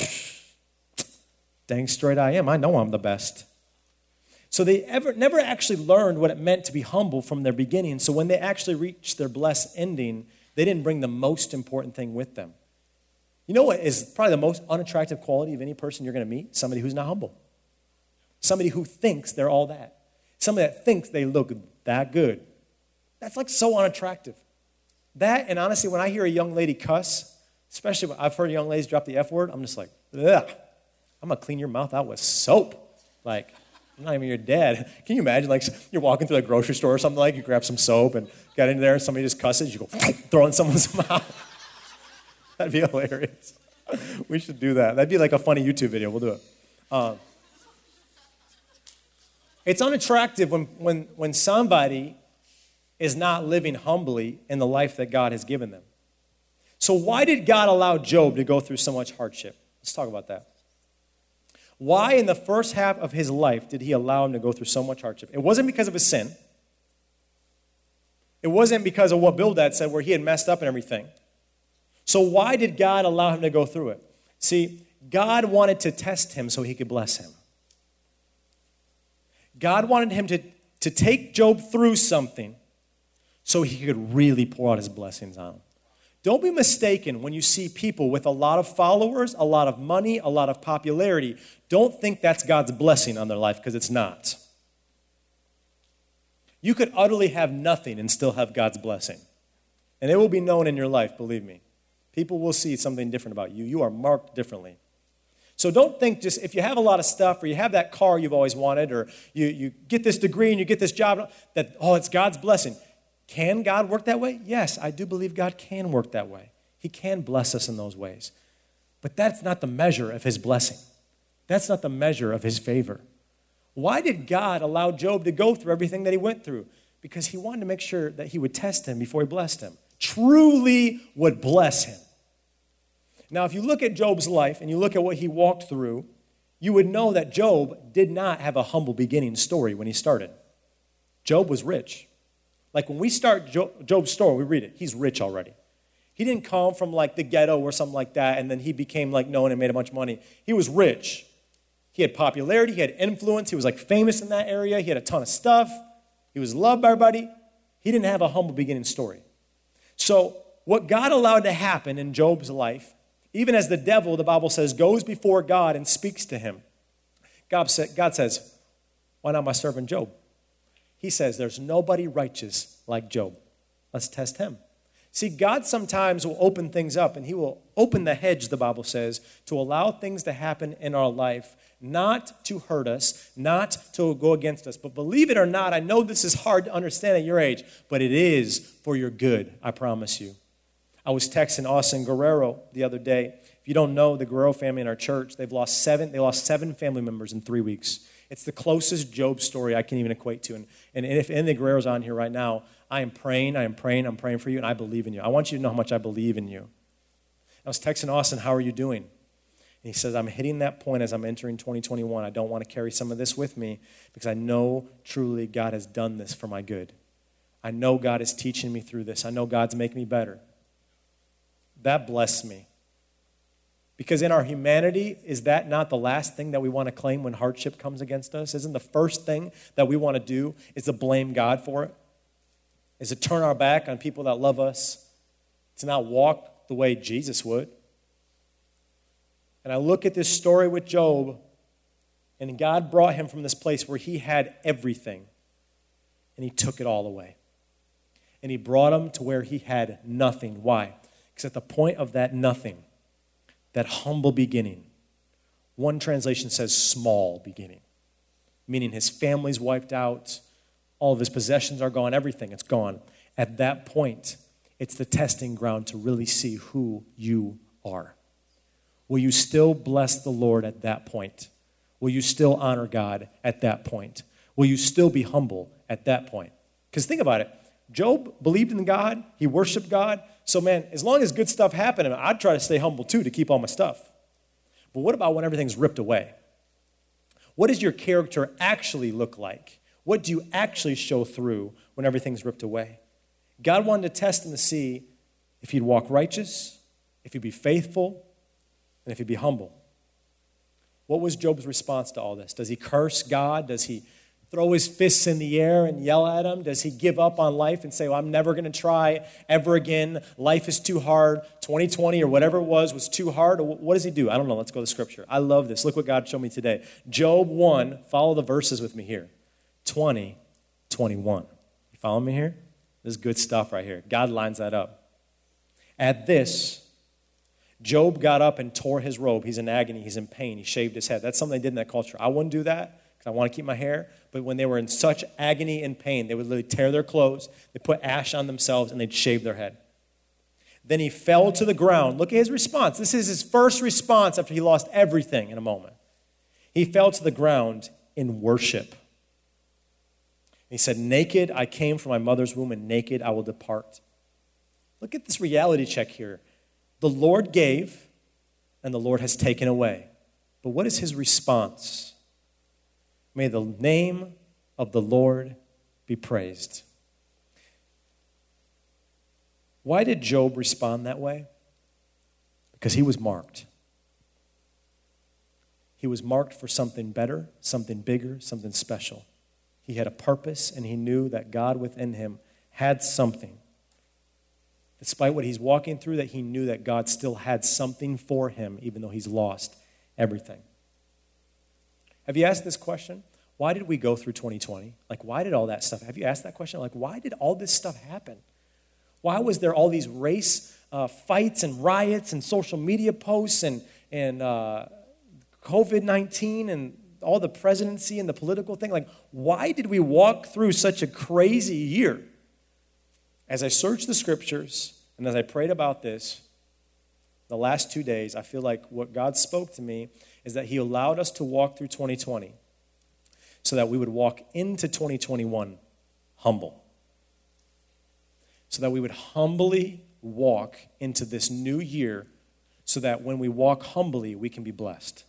dang straight I am. I know I'm the best. So they ever, never actually learned what it meant to be humble from their beginning. So when they actually reached their blessed ending, they didn't bring the most important thing with them. You know what is probably the most unattractive quality of any person you're going to meet? Somebody who's not humble. Somebody who thinks they're all that. Somebody that thinks they look that good. That's like so unattractive. That, and honestly, when I hear a young lady cuss, especially when I've heard young ladies drop the F word, I'm just like, ugh, I'm gonna clean your mouth out with soap. Like, I'm not even your dad. Can you imagine, like, you're walking through a grocery store or something like, you grab some soap and get in there and somebody just cusses, you go, throw in someone's mouth. That'd be hilarious. we should do that. That'd be like a funny YouTube video. We'll do it. Uh, it's unattractive when, when, when somebody is not living humbly in the life that God has given them. So, why did God allow Job to go through so much hardship? Let's talk about that. Why, in the first half of his life, did he allow him to go through so much hardship? It wasn't because of his sin. It wasn't because of what Bildad said, where he had messed up and everything. So, why did God allow him to go through it? See, God wanted to test him so he could bless him. God wanted him to, to take Job through something so he could really pour out his blessings on them. Don't be mistaken when you see people with a lot of followers, a lot of money, a lot of popularity. Don't think that's God's blessing on their life because it's not. You could utterly have nothing and still have God's blessing. And it will be known in your life, believe me. People will see something different about you. You are marked differently. So don't think just if you have a lot of stuff or you have that car you've always wanted or you, you get this degree and you get this job, that, oh, it's God's blessing. Can God work that way? Yes, I do believe God can work that way. He can bless us in those ways. But that's not the measure of his blessing. That's not the measure of his favor. Why did God allow Job to go through everything that he went through? Because he wanted to make sure that he would test him before he blessed him. truly would bless him. Now, if you look at Job's life and you look at what he walked through, you would know that Job did not have a humble beginning story when he started. Job was rich. Like when we start Job's story, we read it, he's rich already. He didn't come from like the ghetto or something like that, and then he became like known and made a bunch of money. He was rich. He had popularity, he had influence, he was like famous in that area, he had a ton of stuff, he was loved by everybody. He didn't have a humble beginning story. So, what God allowed to happen in Job's life, even as the devil, the Bible says, goes before God and speaks to him, God, said, God says, Why not my servant Job? He says, There's nobody righteous like Job. Let's test him. See, God sometimes will open things up and He will open the hedge, the Bible says, to allow things to happen in our life, not to hurt us, not to go against us. But believe it or not, I know this is hard to understand at your age, but it is for your good, I promise you. I was texting Austin Guerrero the other day. If you don't know the Guerrero family in our church, they've lost seven, they lost seven family members in three weeks. It's the closest Job story I can even equate to. And, and if any Guerreros on here right now, I am praying, I am praying, I'm praying for you, and I believe in you. I want you to know how much I believe in you. I was texting Austin, How are you doing? And he says, I'm hitting that point as I'm entering 2021. I don't want to carry some of this with me because I know truly God has done this for my good. I know God is teaching me through this. I know God's making me better. That blessed me. Because in our humanity, is that not the last thing that we want to claim when hardship comes against us? Isn't the first thing that we want to do is to blame God for it? is to turn our back on people that love us, to not walk the way Jesus would. And I look at this story with Job, and God brought him from this place where he had everything, and he took it all away. And he brought him to where he had nothing. Why? Because at the point of that nothing, that humble beginning, one translation says small beginning, meaning his family's wiped out, all of his possessions are gone, everything, it's gone. At that point, it's the testing ground to really see who you are. Will you still bless the Lord at that point? Will you still honor God at that point? Will you still be humble at that point? Because think about it. Job believed in God, he worshiped God. So, man, as long as good stuff happened, I'd try to stay humble too to keep all my stuff. But what about when everything's ripped away? What does your character actually look like? What do you actually show through when everything's ripped away? God wanted to test him to see if he'd walk righteous, if he'd be faithful, and if he'd be humble. What was Job's response to all this? Does he curse God? Does he throw his fists in the air and yell at him? Does he give up on life and say, well, I'm never going to try ever again? Life is too hard. 2020 or whatever it was was too hard. What does he do? I don't know. Let's go to scripture. I love this. Look what God showed me today. Job 1, follow the verses with me here. 20, 21. You follow me here? This is good stuff right here. God lines that up. At this, Job got up and tore his robe. He's in agony. He's in pain. He shaved his head. That's something they did in that culture. I wouldn't do that because I want to keep my hair. But when they were in such agony and pain, they would literally tear their clothes, they put ash on themselves, and they'd shave their head. Then he fell to the ground. Look at his response. This is his first response after he lost everything in a moment. He fell to the ground in worship. He said, Naked I came from my mother's womb, and naked I will depart. Look at this reality check here. The Lord gave, and the Lord has taken away. But what is his response? May the name of the Lord be praised. Why did Job respond that way? Because he was marked. He was marked for something better, something bigger, something special. He had a purpose, and he knew that God within him had something. Despite what he's walking through, that he knew that God still had something for him, even though he's lost everything. Have you asked this question? Why did we go through 2020? Like, why did all that stuff? Have you asked that question? Like, why did all this stuff happen? Why was there all these race uh, fights and riots and social media posts and, and uh, COVID 19 and all the presidency and the political thing. Like, why did we walk through such a crazy year? As I searched the scriptures and as I prayed about this, the last two days, I feel like what God spoke to me is that He allowed us to walk through 2020 so that we would walk into 2021 humble. so that we would humbly walk into this new year so that when we walk humbly, we can be blessed.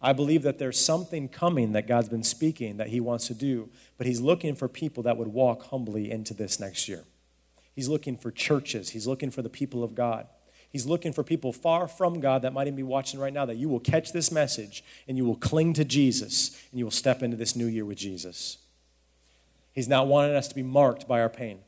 I believe that there's something coming that God's been speaking that He wants to do, but He's looking for people that would walk humbly into this next year. He's looking for churches, He's looking for the people of God. He's looking for people far from God that might even be watching right now that you will catch this message and you will cling to Jesus and you will step into this new year with Jesus. He's not wanting us to be marked by our pain,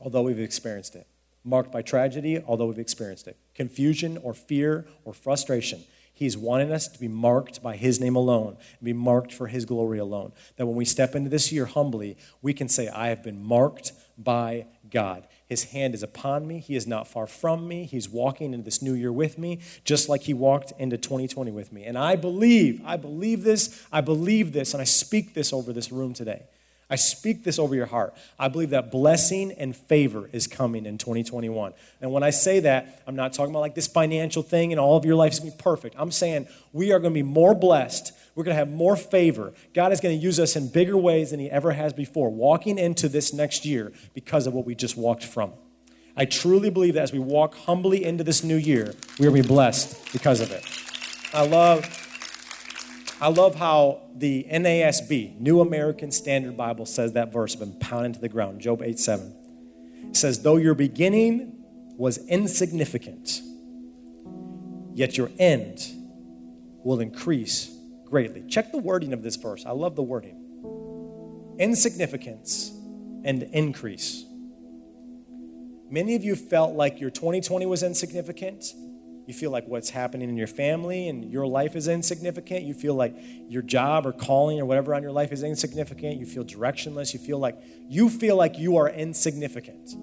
although we've experienced it. Marked by tragedy, although we've experienced it. Confusion or fear or frustration. He's wanting us to be marked by His name alone be marked for His glory alone. That when we step into this year humbly, we can say, I have been marked by God. His hand is upon me. He is not far from me. He's walking into this new year with me, just like He walked into 2020 with me. And I believe, I believe this, I believe this, and I speak this over this room today I speak this over your heart. I believe that blessing and favor is coming in 2021. And when I say that, I'm not talking about like this financial thing and all of your life is going to be perfect. I'm saying we are to be more blessed. We're going to have more favor. God is going to use us in bigger ways than He ever has before, walking into this next year because of what we just walked from. I truly believe that as we walk humbly into this new year, we will be blessed because of it. I love I love how the NASB, New American Standard Bible, says that verse, been pounded into the ground, Job 8 7. It says, Though your beginning was insignificant, yet your end will increase greatly. Check the wording of this verse. I love the wording. Insignificance and increase. Many of you felt like your 2020 was insignificant you feel like what's happening in your family and your life is insignificant. You feel like your job or calling or whatever on your life is insignificant. You feel directionless. You feel like you feel like you are insignificant.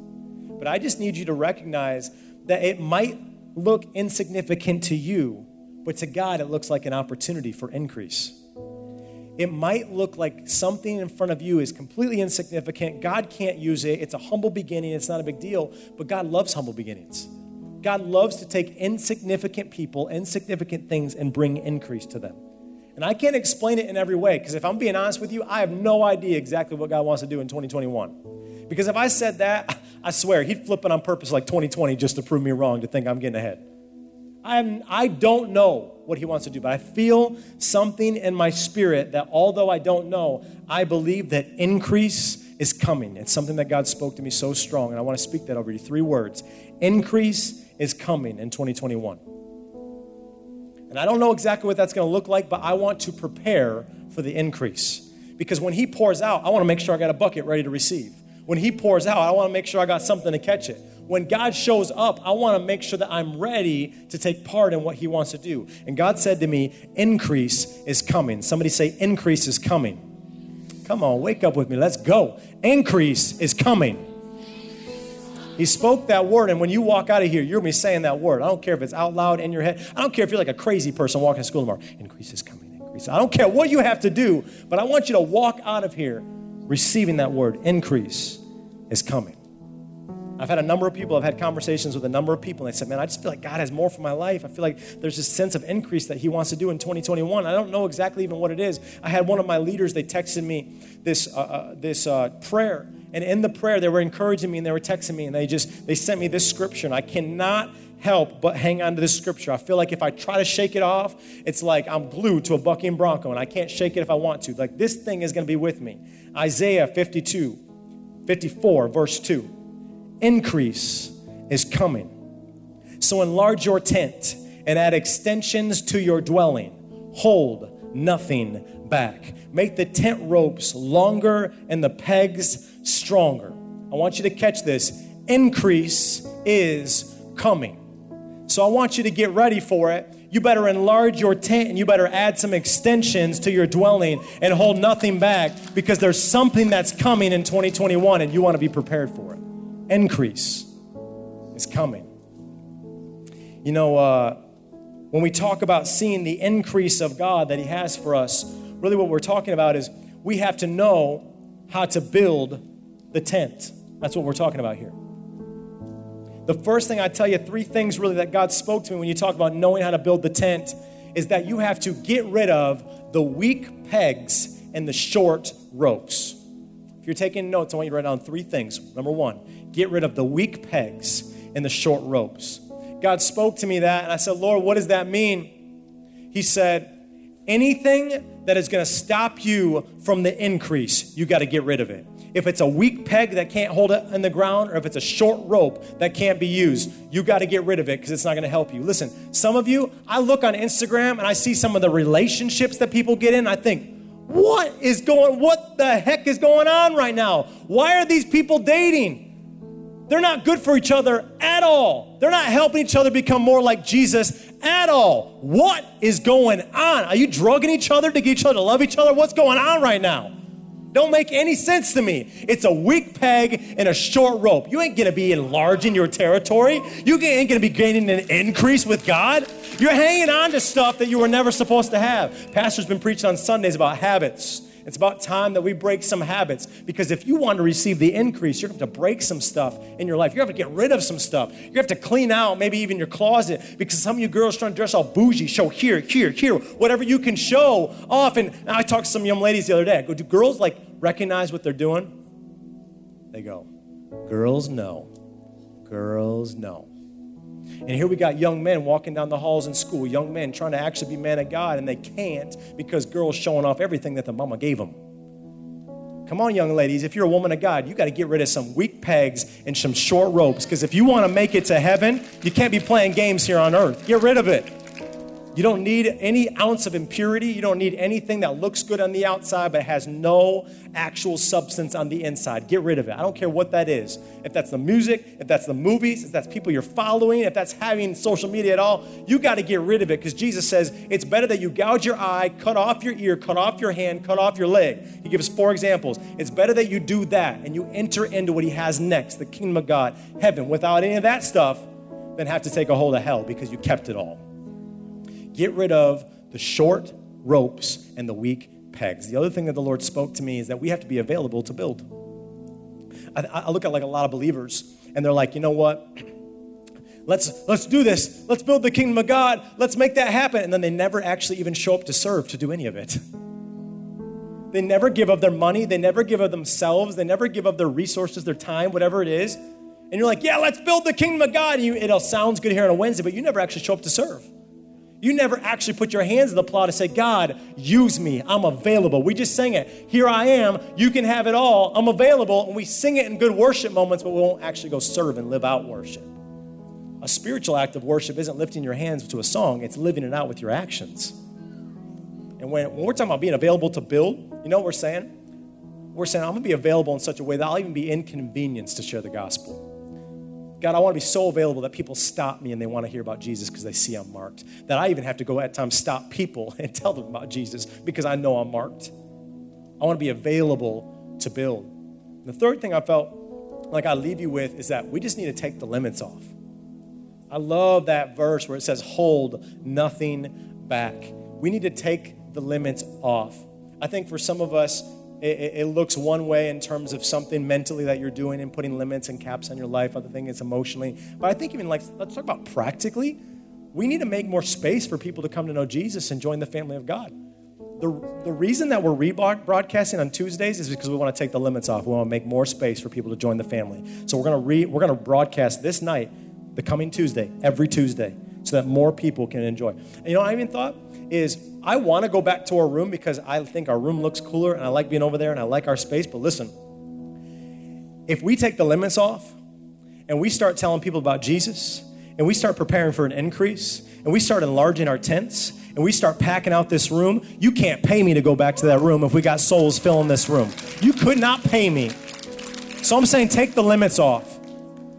But I just need you to recognize that it might look insignificant to you, but to God it looks like an opportunity for increase. It might look like something in front of you is completely insignificant. God can't use it. It's a humble beginning. It's not a big deal, but God loves humble beginnings. God loves to take insignificant people, insignificant things, and bring increase to them. And I can't explain it in every way because if I'm being honest with you, I have no idea exactly what God wants to do in 2021. Because if I said that, I swear he'd flip it on purpose like 2020 just to prove me wrong to think I'm getting ahead. I'm, I don't know what he wants to do, but I feel something in my spirit that although I don't know, I believe that increase is coming. It's something that God spoke to me so strong, and I want to speak that over you. Three words increase is coming in 2021. And I don't know exactly what that's going to look like, but I want to prepare for the increase. Because when He pours out, I want to make sure I got a bucket ready to receive. When He pours out, I want to make sure I got something to catch it. When God shows up, I want to make sure that I'm ready to take part in what He wants to do. And God said to me, Increase is coming. Somebody say, Increase is coming. Come on, wake up with me. Let's go. Increase is coming. He spoke that word, and when you walk out of here, you're going to be saying that word. I don't care if it's out loud in your head. I don't care if you're like a crazy person walking to school tomorrow. Increase is coming, increase. I don't care what you have to do, but I want you to walk out of here receiving that word. Increase is coming. I've had a number of people, I've had conversations with a number of people, and they said, Man, I just feel like God has more for my life. I feel like there's this sense of increase that He wants to do in 2021. I don't know exactly even what it is. I had one of my leaders, they texted me this, uh, uh, this uh, prayer and in the prayer, they were encouraging me and they were texting me and they just, they sent me this scripture. And I cannot help but hang on to this scripture. I feel like if I try to shake it off, it's like I'm glued to a bucking bronco and I can't shake it if I want to. Like this thing is going to be with me. Isaiah 52, 54, verse 2. Increase is coming. So enlarge your tent and add extensions to your dwelling. Hold nothing back. Make the tent ropes longer and the pegs stronger. I want you to catch this. Increase is coming. So I want you to get ready for it. You better enlarge your tent and you better add some extensions to your dwelling and hold nothing back because there's something that's coming in 2021 and you want to be prepared for it. Increase is coming. You know, uh, when we talk about seeing the increase of God that He has for us, really what we're talking about is we have to know how to build the tent. That's what we're talking about here. The first thing I tell you, three things really that God spoke to me when you talk about knowing how to build the tent, is that you have to get rid of the weak pegs and the short ropes. If you're taking notes, I want you to write down three things. Number one, get rid of the weak pegs and the short ropes. God spoke to me that, and I said, Lord, what does that mean? He said, anything that is going to stop you from the increase, you got to get rid of it. If it's a weak peg that can't hold it in the ground, or if it's a short rope that can't be used, you got to get rid of it because it's not going to help you. Listen, some of you, I look on Instagram and I see some of the relationships that people get in. I think, what is going, what the heck is going on right now? Why are these people dating? They're not good for each other at all. They're not helping each other become more like Jesus at all. What is going on? Are you drugging each other to get each other to love each other? What's going on right now? Don't make any sense to me. It's a weak peg and a short rope. You ain't gonna be enlarging your territory. You ain't gonna be gaining an increase with God. You're hanging on to stuff that you were never supposed to have. Pastor's been preaching on Sundays about habits. It's about time that we break some habits because if you want to receive the increase, you're going to have to break some stuff in your life. You have to get rid of some stuff. You have to clean out maybe even your closet because some of you girls trying to dress all bougie, show here, here, here, whatever you can show off. And I talked to some young ladies the other day. I go, do girls like recognize what they're doing? They go, girls know. Girls know. And here we got young men walking down the halls in school, young men trying to actually be men of God, and they can't because girls showing off everything that the mama gave them. Come on, young ladies, if you're a woman of God, you got to get rid of some weak pegs and some short ropes because if you want to make it to heaven, you can't be playing games here on earth. Get rid of it. You don't need any ounce of impurity. You don't need anything that looks good on the outside but has no actual substance on the inside. Get rid of it. I don't care what that is. If that's the music, if that's the movies, if that's people you're following, if that's having social media at all, you got to get rid of it because Jesus says it's better that you gouge your eye, cut off your ear, cut off your hand, cut off your leg. He gives four examples. It's better that you do that and you enter into what he has next, the kingdom of God, heaven, without any of that stuff, than have to take a hold of hell because you kept it all. Get rid of the short ropes and the weak pegs. The other thing that the Lord spoke to me is that we have to be available to build. I, I look at like a lot of believers, and they're like, you know what? Let's let's do this. Let's build the kingdom of God. Let's make that happen. And then they never actually even show up to serve to do any of it. They never give of their money. They never give of themselves. They never give of their resources, their time, whatever it is. And you're like, yeah, let's build the kingdom of God. And you, it all sounds good here on a Wednesday, but you never actually show up to serve. You never actually put your hands in the plow to say, God, use me. I'm available. We just sang it. Here I am. You can have it all. I'm available. And we sing it in good worship moments, but we won't actually go serve and live out worship. A spiritual act of worship isn't lifting your hands to a song, it's living it out with your actions. And when, when we're talking about being available to build, you know what we're saying? We're saying, I'm going to be available in such a way that I'll even be inconvenienced to share the gospel. God, I want to be so available that people stop me and they want to hear about Jesus because they see I'm marked. That I even have to go at times stop people and tell them about Jesus because I know I'm marked. I want to be available to build. The third thing I felt like I leave you with is that we just need to take the limits off. I love that verse where it says, hold nothing back. We need to take the limits off. I think for some of us, it, it, looks one way in terms of something mentally that you're doing and putting limits and caps on your life. Other thing is emotionally. But I think even like, let's talk about practically. We need to make more space for people to come to know Jesus and join the family of God. The, the reason that we're rebroadcasting on Tuesdays is because we want to take the limits off. We want to make more space for people to join the family. So we're going to re, we're going to broadcast this night, the coming Tuesday, every Tuesday, so that more people can enjoy. And you know, what I even thought is I want to go back to our room because I think our room looks cooler and I like being over there and I like our space. But listen, if we take the limits off and we start telling people about Jesus and we start preparing for an increase and we start enlarging our tents and we start packing out this room, you can't pay me to go back to that room if we got souls filling this room. You could not pay me. So I'm saying take the limits off.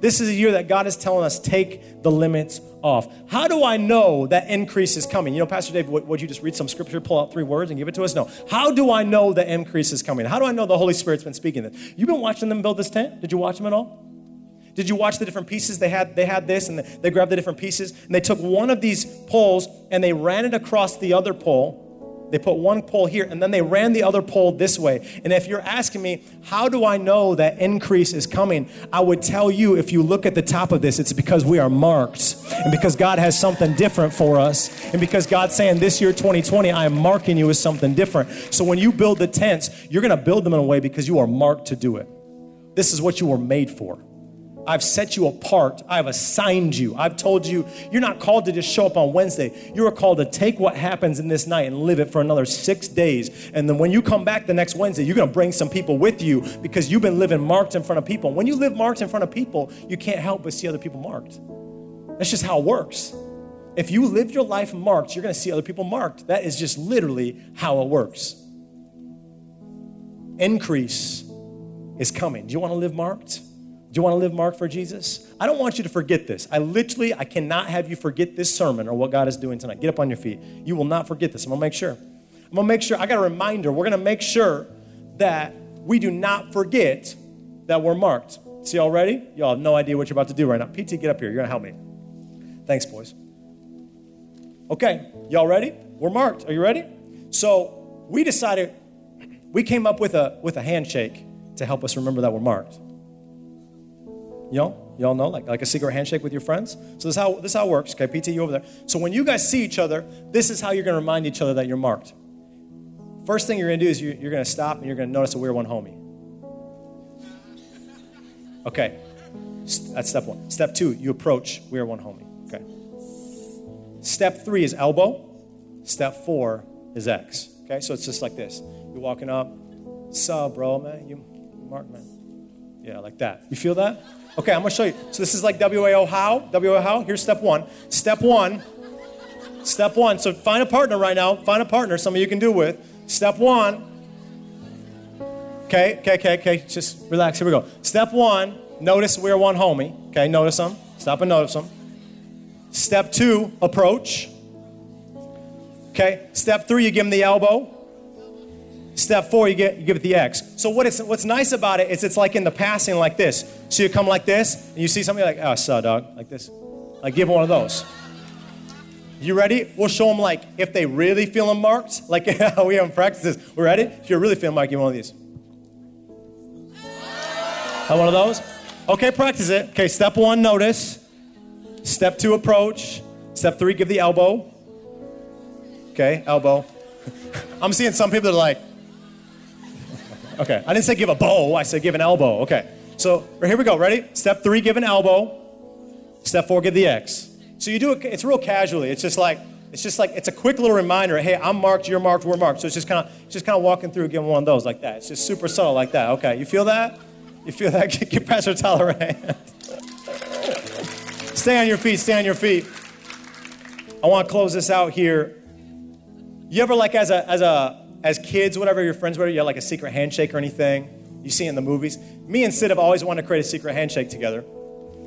This is a year that God is telling us take the limits off. How do I know that increase is coming? You know, Pastor Dave, would, would you just read some scripture, pull out three words and give it to us? No. How do I know the increase is coming? How do I know the Holy Spirit's been speaking this? You've been watching them build this tent? Did you watch them at all? Did you watch the different pieces? They had they had this and they grabbed the different pieces and they took one of these poles and they ran it across the other pole They put one pole here and then they ran the other pole this way. And if you're asking me, how do I know that increase is coming? I would tell you if you look at the top of this, it's because we are marked and because God has something different for us. And because God's saying this year, 2020, I am marking you as something different. So when you build the tents, you're going to build them in a way because you are marked to do it. This is what you were made for. I've set you apart. I've assigned you. I've told you you're not called to just show up on Wednesday. You are called to take what happens in this night and live it for another six days. And then when you come back the next Wednesday, you're going to bring some people with you because you've been living marked in front of people. When you live marked in front of people, you can't help but see other people marked. That's just how it works. If you live your life marked, you're going to see other people marked. That is just literally how it works. Increase is coming. Do you want to live marked? Do you want to live marked for Jesus? I don't want you to forget this. I literally, I cannot have you forget this sermon or what God is doing tonight. Get up on your feet. You will not forget this. I'm going to make sure. I'm going to make sure. I got a reminder. We're going to make sure that we do not forget that we're marked. See, y'all ready? Y'all have no idea what you're about to do right now. PT, get up here. You're going to help me. Thanks, boys. Okay, y'all ready? We're marked. Are you ready? So we decided, we came up with a, with a handshake to help us remember that we're marked. Y'all, y'all know, like, like a secret handshake with your friends. So this is how this is how it works. Okay, PT, you over there. So when you guys see each other, this is how you're going to remind each other that you're marked. First thing you're going to do is you're, you're going to stop and you're going to notice a we're one homie. Okay, that's step one. Step two, you approach we're one homie. Okay. Step three is elbow. Step four is X. Okay, so it's just like this. You're walking up. Sup, bro, man? You, mark, man. Yeah, like that. You feel that? Okay, I'm gonna show you. So this is like WAO how? WAO how? Here's step one. Step one. Step one. So find a partner right now. Find a partner, some of you can do with. Step one. Okay, okay, okay, okay. Just relax. Here we go. Step one. Notice we're one homie. Okay, notice them. Stop and notice them. Step two, approach. Okay. Step three, you give them the elbow. Step four, you, get, you give it the X. So what is, what's nice about it is it's like in the passing like this. So you come like this, and you see somebody like, ah, oh, saw dog, like this. Like give one of those. You ready? We'll show them like if they really feel them marked, like we haven't practiced this. We're ready? If you're really feeling marked, give one of these. Have one of those? Okay, practice it. Okay, step one, notice. Step two, approach. Step three, give the elbow. Okay, elbow. I'm seeing some people that are like, Okay, I didn't say give a bow, I said give an elbow. Okay, so here we go. Ready? Step three, give an elbow. Step four, give the X. So you do it, it's real casually. It's just like, it's just like, it's a quick little reminder hey, I'm marked, you're marked, we're marked. So it's just kind of, just kind of walking through, giving one of those like that. It's just super subtle like that. Okay, you feel that? You feel that? Pastor Tyler a hand. stay on your feet, stay on your feet. I want to close this out here. You ever like as a, as a, as kids, whatever your friends were, you had like a secret handshake or anything. You see in the movies. Me and Sid have always wanted to create a secret handshake together.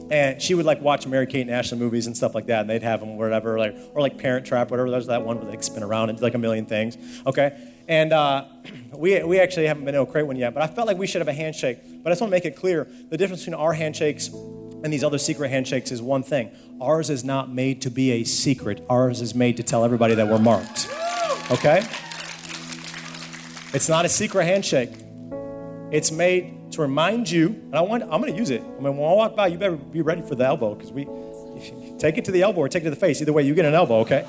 And she would like watch Mary Kate and Ashley movies and stuff like that, and they'd have them whatever, like or like Parent Trap, whatever. There's that one where they spin around and do like a million things. Okay, and uh, we we actually haven't been able to create one yet, but I felt like we should have a handshake. But I just want to make it clear: the difference between our handshakes and these other secret handshakes is one thing. Ours is not made to be a secret. Ours is made to tell everybody that we're marked. Okay. It's not a secret handshake. It's made to remind you, and I want, I'm going to use it. I mean, when I walk by, you better be ready for the elbow because we take it to the elbow or take it to the face. Either way, you get an elbow, okay?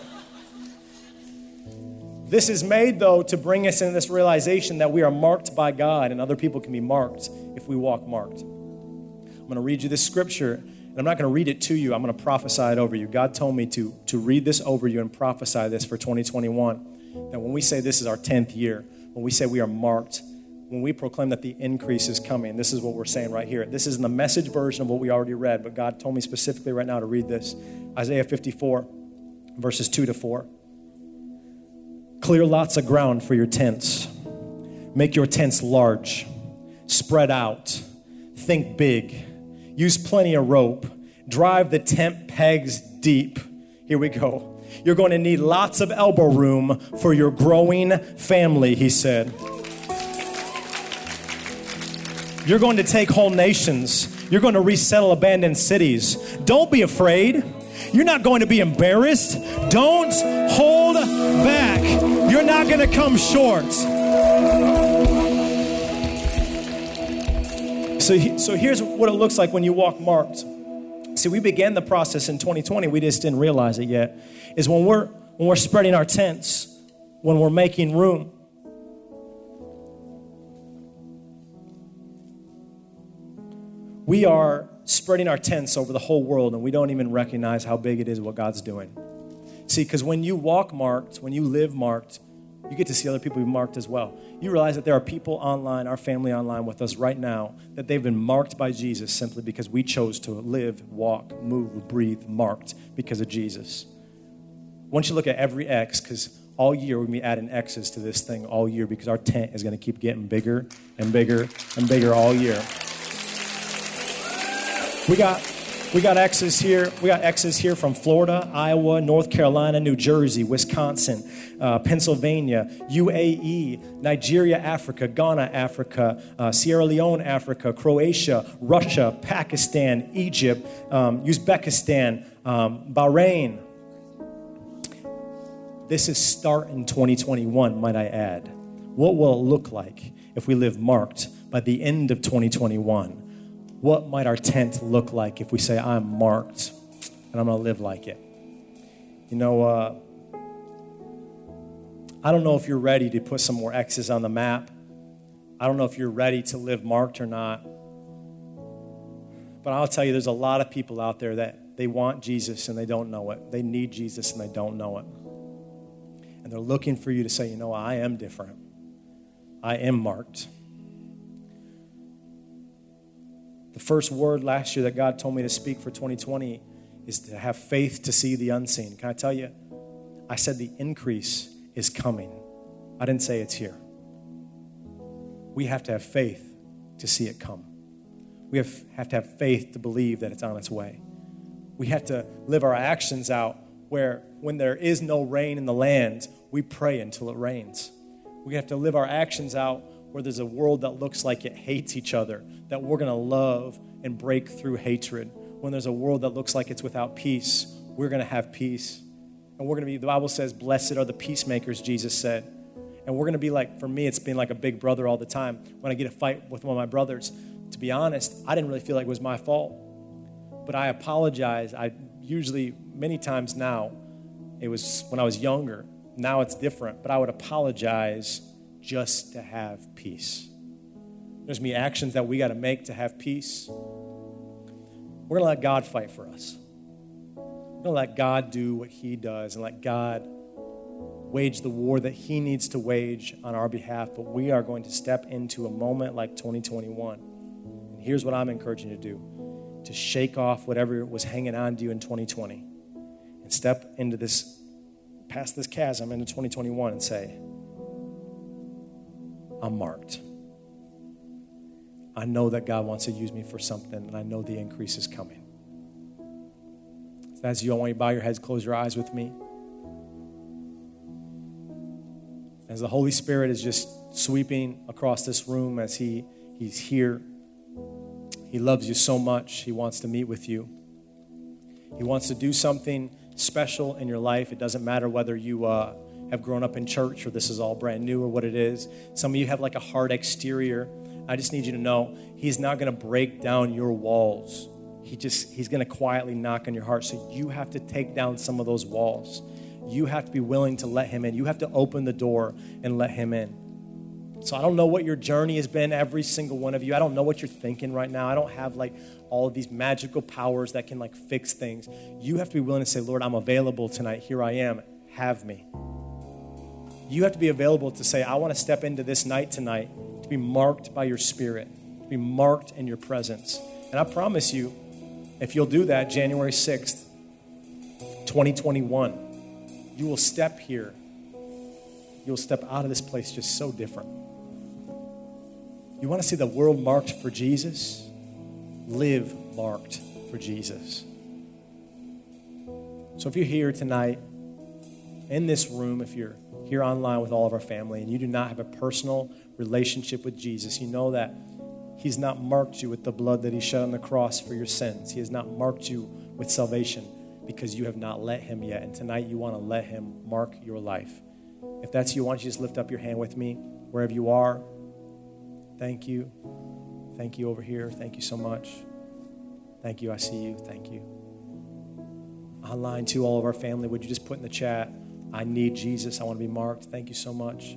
This is made, though, to bring us in this realization that we are marked by God and other people can be marked if we walk marked. I'm going to read you this scripture, and I'm not going to read it to you. I'm going to prophesy it over you. God told me to, to read this over you and prophesy this for 2021. That when we say this is our 10th year, when we say we are marked, when we proclaim that the increase is coming, this is what we're saying right here. This is in the message version of what we already read, but God told me specifically right now to read this Isaiah 54, verses 2 to 4. Clear lots of ground for your tents. Make your tents large, spread out, think big, use plenty of rope, drive the tent pegs deep. Here we go. You're going to need lots of elbow room for your growing family, he said. You're going to take whole nations. You're going to resettle abandoned cities. Don't be afraid. You're not going to be embarrassed. Don't hold back. You're not going to come short. So, so here's what it looks like when you walk marked. See, we began the process in 2020. We just didn't realize it yet. Is when we're when we're spreading our tents, when we're making room. We are spreading our tents over the whole world, and we don't even recognize how big it is what God's doing. See, because when you walk marked, when you live marked, you get to see other people who marked as well. You realize that there are people online, our family online with us right now, that they've been marked by Jesus simply because we chose to live, walk, move, breathe, marked because of Jesus. Once you look at every X, because all year we're going to be adding X's to this thing all year because our tent is going to keep getting bigger and bigger and bigger all year. We got we got X's here. We got X's here from Florida, Iowa, North Carolina, New Jersey, Wisconsin, uh, Pennsylvania, UAE, Nigeria, Africa, Ghana, Africa, uh, Sierra Leone, Africa, Croatia, Russia, Pakistan, Egypt, um, Uzbekistan, um, Bahrain. This is starting 2021, might I add. What will it look like if we live marked by the end of 2021? What might our tent look like if we say, I'm marked and I'm going to live like it? You know, uh, I don't know if you're ready to put some more X's on the map. I don't know if you're ready to live marked or not. But I'll tell you, there's a lot of people out there that they want Jesus and they don't know it. They need Jesus and they don't know it. And they're looking for you to say, you know, I am different. I am marked. The first word last year that God told me to speak for 2020 is to have faith to see the unseen. Can I tell you? I said the increase is coming. I didn't say it's here. We have to have faith to see it come. We have, have to have faith to believe that it's on its way. We have to live our actions out where when there is no rain in the land, we pray until it rains. We have to live our actions out where there's a world that looks like it hates each other, that we're going to love and break through hatred. When there's a world that looks like it's without peace, we're going to have peace. And we're going to be, the Bible says, blessed are the peacemakers, Jesus said. And we're going to be like, for me, it's been like a big brother all the time. When I get a fight with one of my brothers, to be honest, I didn't really feel like it was my fault. But I apologize. I usually, many times now, it was when I was younger. Now it's different. But I would apologize just to have peace. There's me actions that we got to make to have peace. We're going to let God fight for us. We're going to let God do what He does and let God wage the war that He needs to wage on our behalf. But we are going to step into a moment like 2021. And here's what I'm encouraging you to do to shake off whatever was hanging on to you in 2020 and step into this, past this chasm into 2021 and say, I'm marked. I know that God wants to use me for something, and I know the increase is coming. As you, I want you to bow your heads, close your eyes with me. As the Holy Spirit is just sweeping across this room as he, He's here, He loves you so much. He wants to meet with you. He wants to do something special in your life. It doesn't matter whether you uh, have grown up in church or this is all brand new or what it is. Some of you have like a hard exterior. I just need you to know he's not going to break down your walls. He just he's going to quietly knock on your heart. So you have to take down some of those walls. You have to be willing to let him in. You have to open the door and let him in. So I don't know what your journey has been, every single one of you. I don't know what you're thinking right now. I don't have like all of these magical powers that can like fix things. You have to be willing to say, Lord, I'm available tonight. Here I am. Have me you have to be available to say, I want to step into this night tonight to be marked by your spirit, to be marked in your presence. And I promise you, if you'll do that January 6th, 2021, you will step here. You'll step out of this place just so different. You want to see the world marked for Jesus? Live marked for Jesus. So if you're here tonight, in this room, if you're here online with all of our family and you do not have a personal relationship with Jesus, you know that He's not marked you with the blood that He shed on the cross for your sins. He has not marked you with salvation because you have not let Him yet. And tonight you want to let Him mark your life. If that's you, why don't you just lift up your hand with me wherever you are? Thank you. Thank you over here. Thank you so much. Thank you. I see you. Thank you. Online, to all of our family, would you just put in the chat, I need Jesus. I want to be marked. Thank you so much.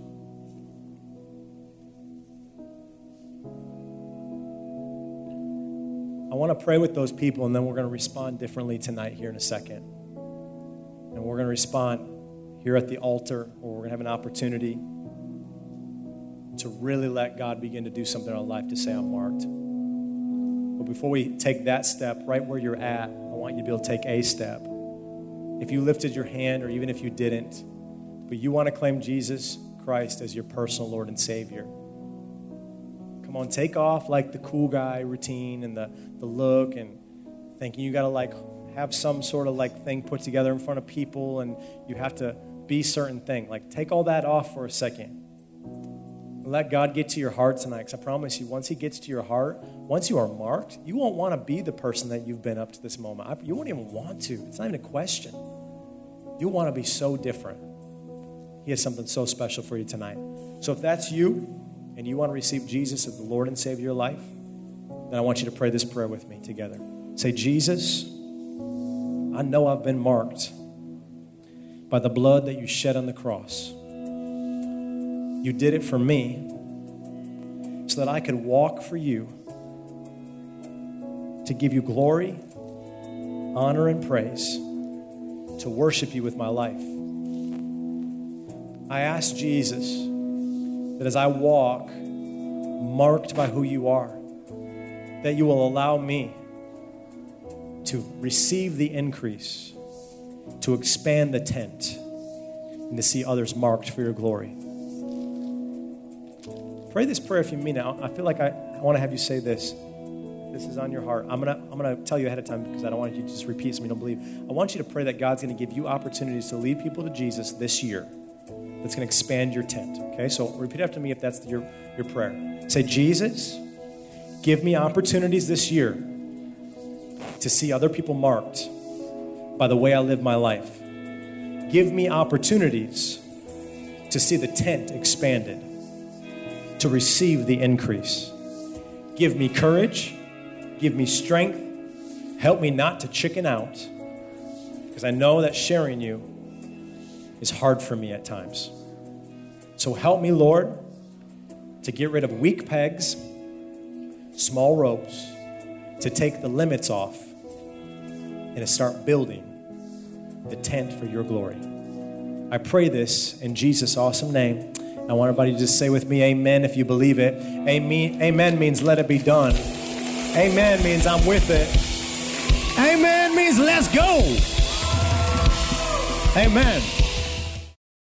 I want to pray with those people, and then we're going to respond differently tonight here in a second. And we're going to respond here at the altar, where we're going to have an opportunity to really let God begin to do something in our life to say, I'm marked. But before we take that step, right where you're at, I want you to be able to take a step. If you lifted your hand, or even if you didn't, but you want to claim Jesus Christ as your personal Lord and Savior Come on, take off like the cool guy routine and the, the look and thinking you got to like have some sort of like thing put together in front of people and you have to be certain thing. Like take all that off for a second. Let God get to your heart tonight because I promise you, once He gets to your heart, once you are marked, you won't want to be the person that you've been up to this moment. You won't even want to. It's not even a question. You want to be so different. He has something so special for you tonight. So if that's you, and you want to receive Jesus as the Lord and Savior of your life, then I want you to pray this prayer with me together. Say, Jesus, I know I've been marked by the blood that you shed on the cross. You did it for me so that I could walk for you to give you glory, honor, and praise, to worship you with my life. I ask Jesus that as I walk, marked by who you are, that you will allow me to receive the increase, to expand the tent, and to see others marked for your glory. Pray this prayer if you mean it. I feel like I, I want to have you say this. This is on your heart. I'm gonna I'm gonna tell you ahead of time because I don't want you to just repeat something you don't believe. I want you to pray that God's gonna give you opportunities to lead people to Jesus this year that's going to expand your tent. Okay, so repeat after me if that's your, your prayer. Say, Jesus, give me opportunities this year to see other people marked by the way I live my life. Give me opportunities to see the tent expanded, to receive the increase. Give me courage, give me strength, help me not to chicken out, because I know that sharing you is hard for me at times. So help me, Lord, to get rid of weak pegs, small ropes, to take the limits off, and to start building the tent for your glory. I pray this in Jesus' awesome name. I want everybody to just say with me, Amen, if you believe it. Amen, amen means let it be done. Amen means I'm with it. Amen means let's go. Amen.